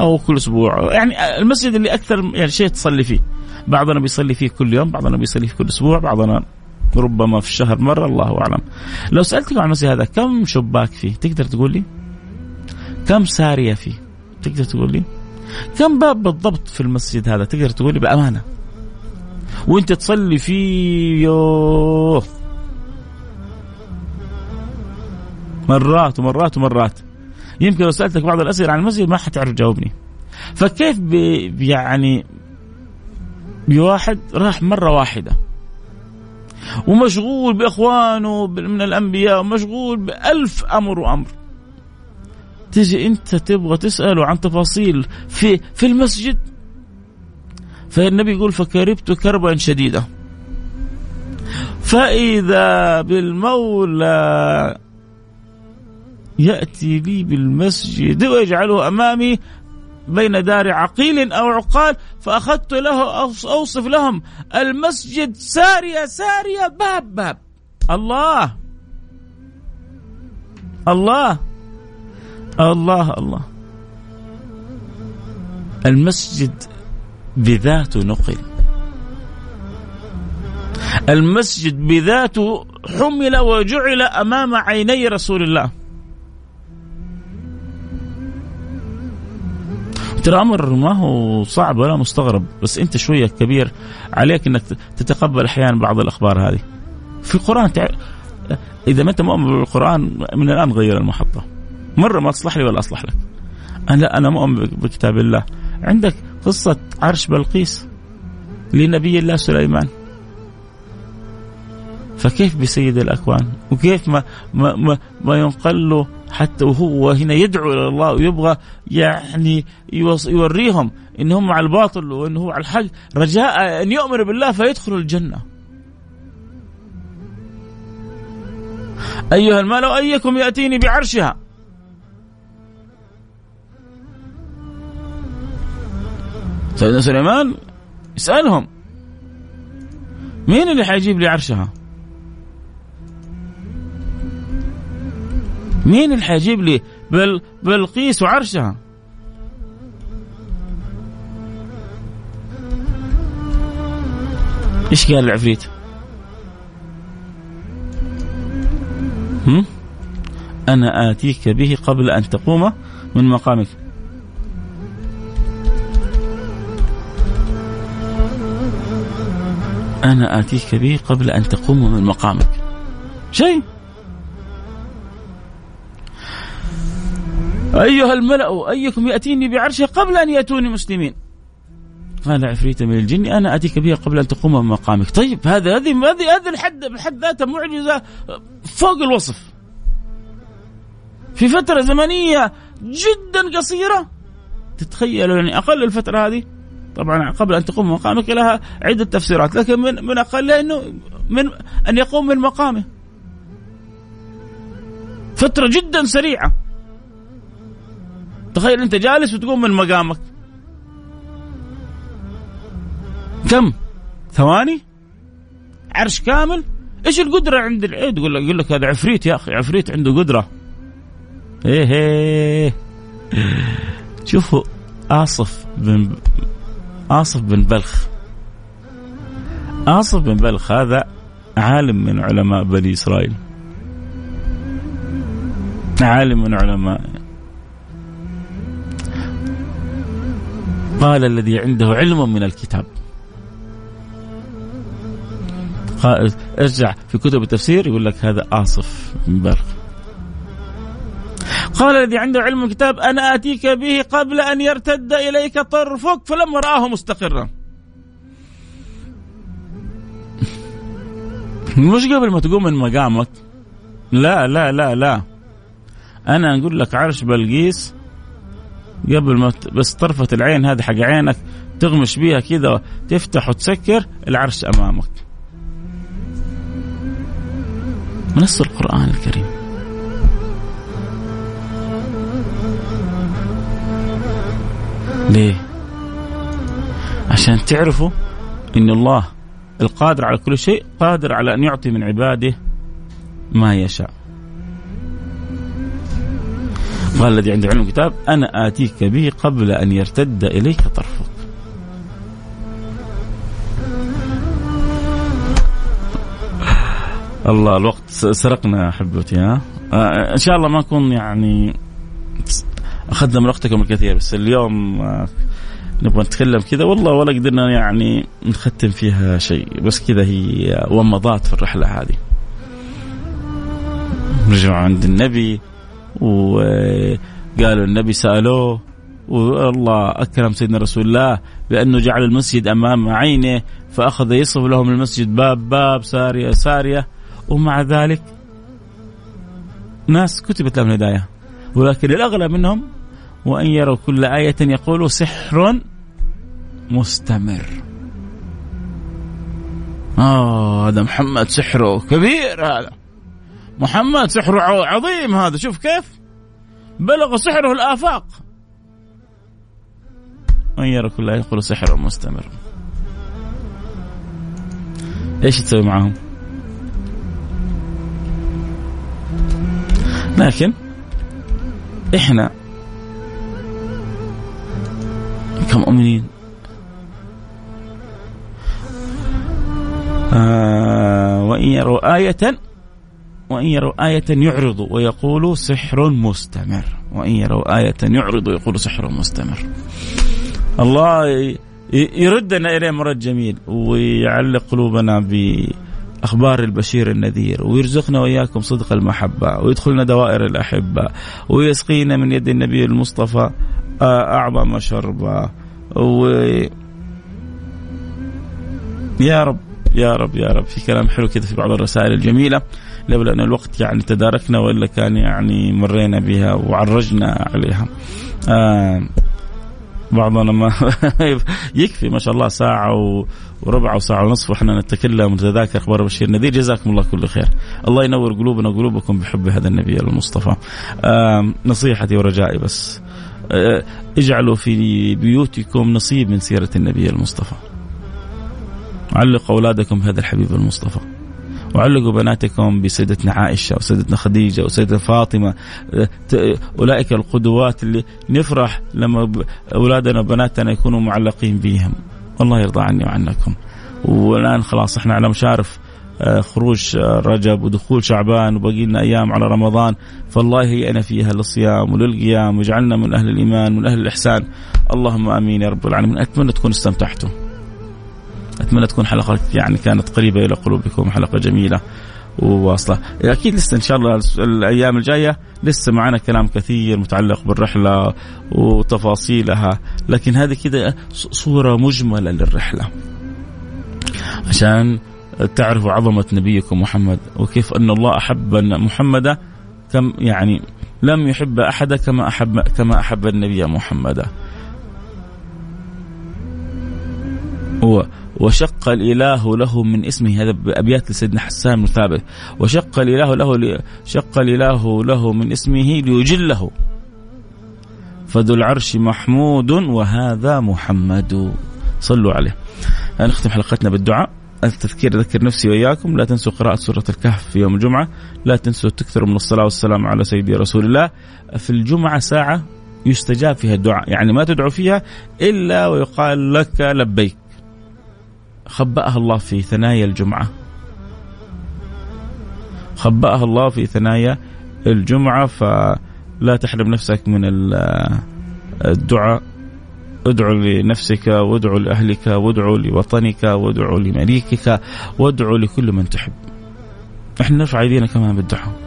أو كل أسبوع يعني المسجد اللي أكثر يعني شيء تصلي فيه. بعضنا بيصلي فيه كل يوم بعضنا بيصلي فيه كل أسبوع بعضنا ربما في الشهر مرة الله أعلم. لو سالتك عن المسجد هذا كم شباك فيه؟ تقدر تقول لي؟ كم سارية فيه؟ تقدر تقول لي؟ كم باب بالضبط في المسجد هذا تقدر تقول لي بأمانة؟ وأنت تصلي فيه مرات ومرات ومرات. يمكن لو سألتك بعض الأسئلة عن المسجد ما حتعرف تجاوبني. فكيف يعني بواحد راح مرة واحدة؟ ومشغول بإخوانه من الأنبياء ومشغول بألف أمر وأمر. تجي انت تبغى تساله عن تفاصيل في في المسجد. فالنبي يقول فكربت كربا شديدا. فإذا بالمولى يأتي لي بالمسجد ويجعله أمامي بين دار عقيل أو عقال فأخذت له أوصف لهم المسجد سارية سارية باب باب. الله. الله. الله الله. المسجد بذاته نقل. المسجد بذاته حمل وجعل أمام عيني رسول الله. ترى أمر ما هو صعب ولا مستغرب بس أنت شوية كبير عليك إنك تتقبل أحيانا بعض الأخبار هذه. في القرآن تع... إذا ما أنت مؤمن بالقرآن من الآن غير المحطة. مرة ما تصلح لي ولا أصلح لك. أنا أنا مؤمن بكتاب الله. عندك قصة عرش بلقيس لنبي الله سليمان. فكيف بسيد الأكوان؟ وكيف ما ما ما, ما ينقل له حتى وهو هنا يدعو إلى الله ويبغى يعني يوريهم ان هم على الباطل وان هو على الحق. رجاء أن يؤمن بالله فيدخلوا الجنة. أيها الملأ أيكم يأتيني بعرشها. سيدنا سليمان يسألهم مين اللي حيجيب لي عرشها؟ مين اللي حيجيب لي بل بلقيس وعرشها إيش قال العفريت؟ هم؟ أنا آتيك به قبل أن تقوم من مقامك. أنا آتيك به قبل أن تقوم من مقامك. شيء. أيها الملأ أيكم يأتيني بعرشه قبل أن يأتوني مسلمين. قال عفريت من الجن أنا أتيك بها قبل أن تقوم من مقامك. طيب هذا هذه هذه هذه الحد بحد ذاتها معجزة فوق الوصف. في فترة زمنية جدا قصيرة. تتخيلوا يعني أقل الفترة هذه؟ طبعا قبل أن تقوم مقامك لها عدة تفسيرات لكن من من اقلها إنه من أن يقوم من مقامه. فترة جدا سريعة. تخيل أنت جالس وتقوم من مقامك. كم؟ ثواني؟ عرش كامل؟ إيش القدرة عند العيد يقول لك يقول لك هذا عفريت يا أخي عفريت عنده قدرة. إيه إيه. شوفوا آصف بن آصف بن بلخ. آصف بن بلخ هذا عالم من علماء بني إسرائيل. عالم من علماء. قال الذي عنده علم من الكتاب. ارجع في كتب التفسير يقول لك هذا آصف مبالغ قال الذي عنده علم الكتاب أنا آتيك به قبل أن يرتد إليك طرفك فلما رآه مستقرا. <laughs> مش قبل ما تقوم من مقامك. لا لا لا لا. أنا أقول لك عرش بلقيس قبل ما بس طرفة العين هذه حق عينك تغمش بيها كذا تفتح وتسكر العرش أمامك. نص القرآن الكريم. ليه؟ عشان تعرفوا إن الله القادر على كل شيء قادر على أن يعطي من عباده ما يشاء. قال الذي عنده علم الكتاب أنا آتيك به قبل أن يرتد إليك طرفك. الله الوقت سرقنا احبتي ها آه إن شاء الله ما نكون يعني أخذنا من وقتكم الكثير بس اليوم آه نبغى نتكلم كذا. والله ولا قدرنا يعني نختم فيها شيء بس كذا هي ومضات في الرحلة هذه. رجعوا عند النبي وقالوا النبي سألوه والله أكرم سيدنا رسول الله بأنه جعل المسجد أمام عينه فأخذ يصف لهم المسجد باب باب سارية سارية. ومع ذلك ناس كتبت لهم الهدايه ولكن الاغلب منهم وأن يروا كل آية يقولوا سحر مستمر. آه هذا محمد سحره كبير هذا. محمد سحره عظيم هذا. شوف كيف؟ بلغ سحره الآفاق. من يرى كل آية يقول سحر مستمر. إيش تسوي معهم؟ لكن إحنا كمؤمنين آه وإن يروا آية وإن يروا آية يعرضوا ويقولوا سحر مستمر. وإن يروا آية يعرضوا ويقولوا سحر مستمر. الله يردنا إليه مرد جميل. ويعلق قلوبنا بأخبار البشير النذير. ويرزقنا وإياكم صدق المحبة. ويدخلنا دوائر الأحبة. ويسقينا من يد النبي المصطفى. آه، أعظم شربا و يا رب يا رب يا رب في كلام حلو كذا في بعض الرسائل الجميلة لولا أن الوقت يعني تداركنا وإلا كان يعني مرينا بها وعرجنا عليها. آه بعضنا ما <laughs> يكفي ما شاء الله ساعة وربع وساعة ونصف وإحنا نتكلم ونتذاكر أخبار بشير النذير جزاكم الله كل خير. الله ينور قلوبنا وقلوبكم بحب هذا النبي المصطفى. آه نصيحتي ورجائي بس اجعلوا في بيوتكم نصيب من سيرة النبي المصطفى. علقوا أولادكم بهذا الحبيب المصطفى. وعلقوا بناتكم بسيدتنا عائشة وسيدتنا خديجة وسيدتنا فاطمة. أولئك القدوات اللي نفرح لما أولادنا وبناتنا يكونوا معلقين بهم. الله يرضى عني وعنكم. والآن خلاص إحنا على مشارف. آه، خروج رجب ودخول شعبان وبقي لنا أيام على رمضان فالله هيئنا فيها للصيام وللقيام واجعلنا من أهل الإيمان من أهل الإحسان. اللهم آمين يا رب العالمين. أتمنى تكونوا استمتعتوا. أتمنى تكون حلقة يعني كانت قريبة إلى قلوبكم حلقة جميلة وواصلة. أكيد لسه إن شاء الله الأيام الجاية لسه معنا كلام كثير متعلق بالرحلة وتفاصيلها لكن هذه كده صورة مجملة للرحلة. عشان تعرفوا عظمة نبيكم محمد وكيف أن الله أحب محمدا كم يعني لم يحب أحد كما أحب كما أحب النبي محمدا هو وشق الإله له من اسمه هذا بأبيات لسيدنا حسان بن ثابت وشق الإله له شق الإله له من اسمه ليجله. فذو العرش محمود وهذا محمد. صلوا عليه. نختم حلقتنا بالدعاء. التذكير أذكر نفسي وإياكم لا تنسوا قراءة سورة الكهف في يوم الجمعة لا تنسوا تكثروا من الصلاة والسلام على سيدي رسول الله. في الجمعة ساعة يستجاب فيها الدعاء يعني ما تدعو فيها إلا ويقال لك لبيك. خبأها الله في ثنايا الجمعة. خبأها الله في ثنايا الجمعة فلا تحرم نفسك من الدعاء. ادعو لنفسك وادعو لأهلك وادعو لوطنك وادعو لمليكك وادعو لكل من تحب. إحنا نرفع أيدينا كمان بالدعاء.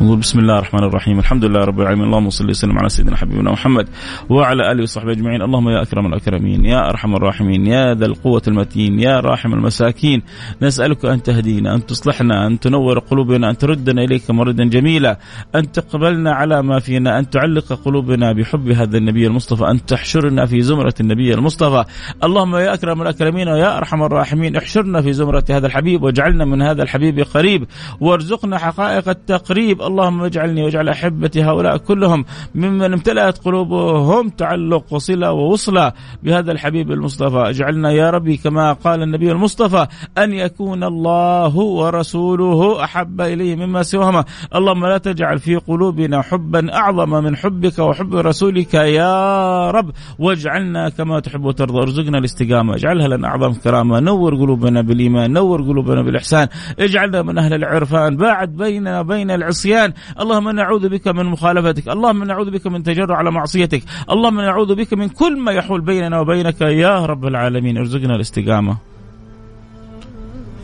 نقول بسم الله الرحمن الرحيم. الحمد لله رب العالمين. اللهم صل وسلم على سيدنا حبيبنا محمد وعلى آله وصحبه أجمعين. اللهم يا أكرم الأكرمين يا أرحم الراحمين يا ذا القوة المتين يا راحم المساكين. نسألك أن تهدينا أن تصلحنا أن تنور قلوبنا أن تردنا إليك مردا جميلا أن تقبلنا على ما فينا أن تعلق قلوبنا بحب هذا النبي المصطفى أن تحشرنا في زمرة النبي المصطفى. اللهم يا أكرم الأكرمين ويا أرحم الراحمين احشرنا في زمرة هذا الحبيب واجعلنا من هذا الحبيب قريب وارزقنا حقائق التقريب. اللهم اجعلني واجعل أحبتي هؤلاء كلهم ممن امتلأت قلوبهم تعلق وصلة ووصلة بهذا الحبيب المصطفى. اجعلنا يا ربي كما قال النبي المصطفى أن يكون الله ورسوله أحب إليه مما سواهما. اللهم لا تجعل في قلوبنا حبا أعظم من حبك وحب رسولك يا رب. واجعلنا كما تحب وترضى. ارزقنا الاستقامة. اجعلها لنا أعظم كرامة. نور قلوبنا بالإيمان. نور قلوبنا بالإحسان. اجعلنا من أهل العرفان. باعد بيننا وبين العصيان. العصيان. اللهم نعوذ بك من مخالفتك. اللهم نعوذ بك من تجرع على معصيتك. اللهم نعوذ بك من كل ما يحول بيننا وبينك. يا رب العالمين ارزقنا الاستقامة.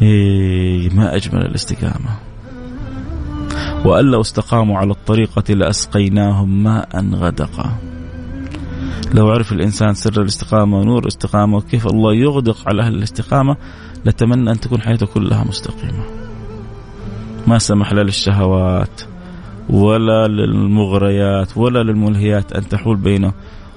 إيه ما أجمل الاستقامة. وأن لو استقاموا على الطريقة لأسقيناهم ماء غدقا. لو عرف الإنسان سر الاستقامة ونور الاستقامة وكيف الله يغدق على أهل الاستقامة لتمنى أن تكون حياته كلها مستقيمة. ما سمح لا للشهوات ولا للمغريات ولا للملهيات أن تحول بينه.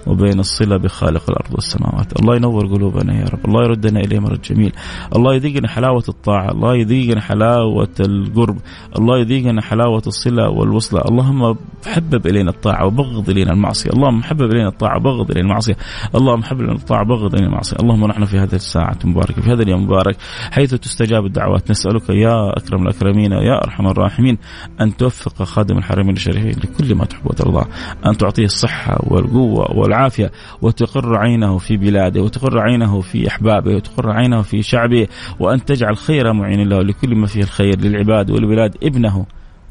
وبين الصلة بخالق الأرض والسماوات. الله ينور قلوبنا يا رب. الله يردنا إليه مرد جميل. الله يذيقنا حلاوة الطاعة. الله يذيقنا حلاوة القرب. الله يذيقنا حلاوة الصلة والوصلة. اللهم حبب إلينا الطاعة وبغض إلينا المعصية. اللهم حبب إلينا الطاعة وبغض إلينا المعصية. اللهم حبب إلينا الطاعة وبغض إلينا المعصية. اللهم نحن في هذه الساعة المباركة في هذا اليوم المبارك حيث تستجاب الدعوات. نسألك يا أكرم الأكرمين يا أرحم الراحمين أن توفق خادم الحرمين الشريفين لكل ما تحب وترضى. أن تعطيه الصحة والقوة والعافية. والعافية وتقر عينه في بلاده وتقر عينه في أحبابه وتقر عينه في شعبه وأن تجعل خير معين له لكل ما فيه الخير للعباد والبلاد ابنه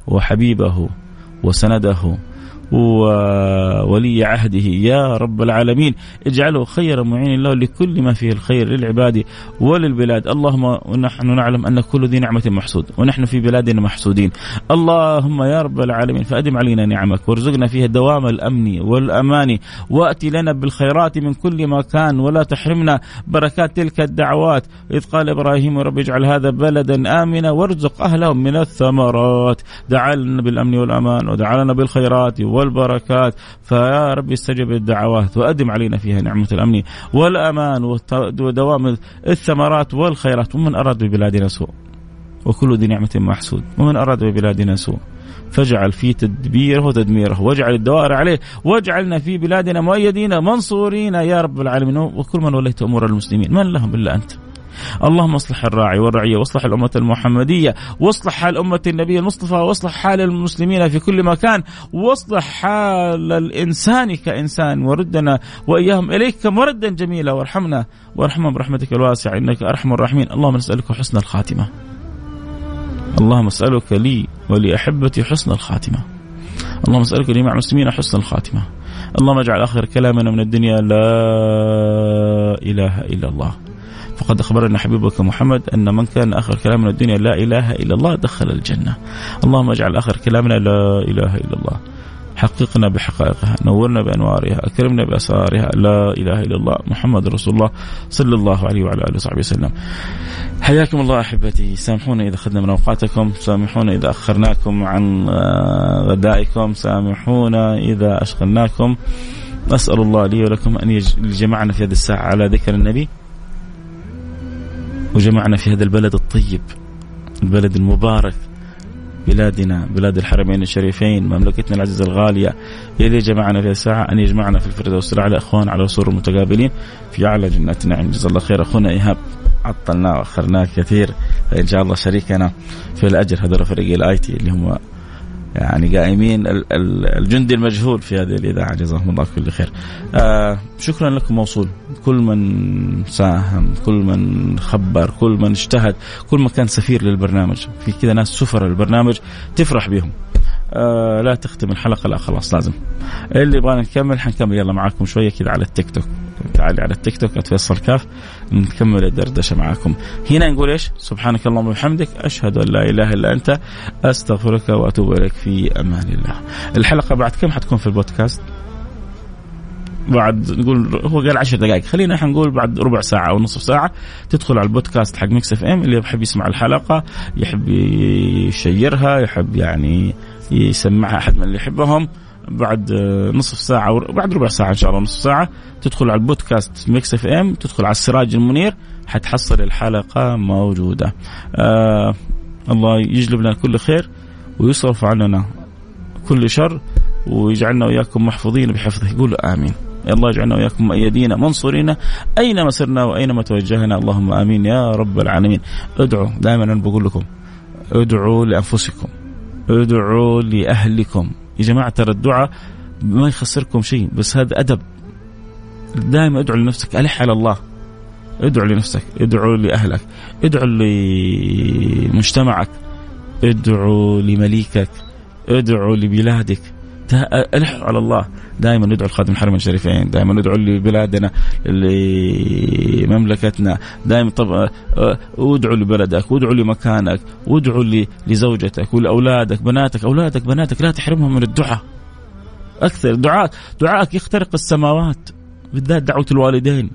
وحبيبه وسنده وولي عهده. يا رب العالمين اجعله خير معين له لكل ما فيه الخير للعباد وللبلاد. اللهم ونحن نعلم أن كل ذي نعمة محسود ونحن في بلادنا محسودين. اللهم يا رب العالمين فأدم علينا نعمك وارزقنا فيها دوام الأمن والأمان وأتي لنا بالخيرات من كل مكان ولا تحرمنا بركات تلك الدعوات. إذ قال إبراهيم رب اجعل هذا بلدا آمنا وارزق أهله من الثمرات. دعا لنا بالأمن والأمان ودعا لنا بالخيرات والبركات. فيا رب استجب الدعوات وأدم علينا فيها نعمة الأمن والأمان ودوام الثمرات والخيرات. ومن أراد ببلادنا سوء وكل ذي نعمة محسود. ومن أراد ببلادنا سوء فاجعل في تدبيره وتدميره واجعل الدوائر عليه واجعلنا في بلادنا مؤيدين منصورين يا رب العالمين. وكل من وليت أمور المسلمين من لهم إلا أنت. اللهم اصلح الراعي والرعية واصلح الأمة المحمدية واصلح حال أمة النبي المصطفى واصلح حال المسلمين في كل مكان واصلح حال الإنسان كإنسان. وردنا وإياهم إليك مردا جميلا. وارحمنا وارحمهم برحمتك الواسعة. إنك أرحم الراحمين. اللهم نسألك حسن الخاتمة. اللهم اسألك لي ولأحبتي حسن الخاتمة. اللهم اسألك لجميع المسلمين حسن الخاتمة. اللهم اجعل آخر كلامنا من الدنيا لا إله إلا الله. فقد أخبرنا حبيبك محمد أن من كان آخر كلامنا الدنيا لا إله إلا الله دخل الجنة. اللهم اجعل آخر كلامنا لا إله إلا الله. حققنا بحقائقها نورنا بأنوارها أكرمنا بأسرارها لا إله إلا الله محمد رسول الله صلى الله عليه وعلى آله وصحبه وسلم. حياكم الله أحبتي سامحونا إذا أخذنا من أوقاتكم سامحونا إذا أخرناكم عن آه، غدائكم سامحونا إذا أشغلناكم. أسأل الله لي ولكم أن يجمعنا في هذه الساعة على ذكر النبي. وجمعنا في هذا البلد الطيب البلد المبارك بلادنا بلاد الحرمين الشريفين مملكتنا العزيزة الغالية يلي جمعنا في الساعة أن يجمعنا في الفردوس الأعلى إخوان على سرر متقابلين في أعلى جنات النعيم. جزا الله خير. أخونا إيهاب عطلناه وأخرناه كثير. فإن شاء الله شريكنا في الأجر هذول فريق ال IT اللي هم يعني قائمين الجندي المجهول في هذه الإذاعة جزاهم الله كل خير. آه شكرا لكم موصول كل من ساهم، كل من خبر، كل من اجتهد، كل من كان سفير للبرنامج، في كذا ناس سفر البرنامج تفرح بهم. آه لا تختم الحلقة لا خلاص لازم. اللي يبغانا نكمل حنكمل يلا معاكم شوية كذا على التيك توك تعالي على التيك توك @فيصل كاف نكمل الدردشة معاكم. هنا نقول إيش؟ سبحانك اللهم وبحمدك أشهد أن لا إله إلا أنت أستغفرك وأتوب إليك في أمان الله. الحلقة بعد كم حتكون في البودكاست؟ بعد نقول هو قال 10 دقائق. خلينا إحنا نقول بعد ربع ساعة أو نصف ساعة تدخل على البودكاست حق Mix FM اللي يحب يسمع الحلقة يحب يشيرها يحب يعني يسمعها أحد من اللي يحبهم. بعد نصف ساعة بعد ربع ساعة إن شاء الله نصف ساعة تدخل على البودكاست Mix FM تدخل على السراج المنير حتحصل الحلقة موجودة. آه الله يجلب لنا كل خير ويصرف عننا كل شر ويجعلنا وإياكم محفوظين بحفظه. قولوا آمين. الله يجعلنا وإياكم مؤيدين منصورين أينما سرنا وأينما توجهنا. اللهم آمين يا رب العالمين. ادعوا دائما أنا بقول لكم ادعوا لأنفسكم ادعوا لأهلكم. يا جماعة ترى الدعاء ما يخسركم شيء بس هذا أدب. دائما ادعو لنفسك ألح على الله. ادعو لنفسك ادعو لأهلك ادعو لمجتمعك ادعو لمليكك ادعو لبلادك. ألحوا على الله. دائما ندعو الخادم الحرمين الشريفين دائما ندعو لبلادنا لمملكتنا دائما طب ادعو لبلدك وادعو لمكانك وادعو لزوجتك ولأولادك بناتك. أولادك بناتك لا تحرمهم من الدعاء. أكثر دعاء دعائك يخترق السماوات. بالذات دعوة الوالدين.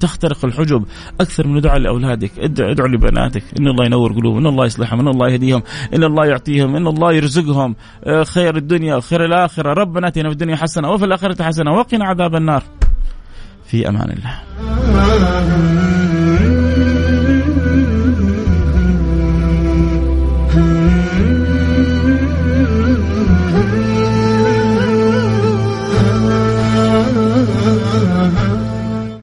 تخترق الحجب أكثر من دعاء لأولادك ادعو, ادعو لبناتك. إن الله ينور قلوبهم إن الله يصلحهم إن الله يهديهم إن الله يعطيهم إن الله يرزقهم. آه، خير الدنيا وخير الآخرة. ربنا آتنا في الدنيا حسنة وفي الآخرة حسنة وقنا عذاب النار. في أمان الله.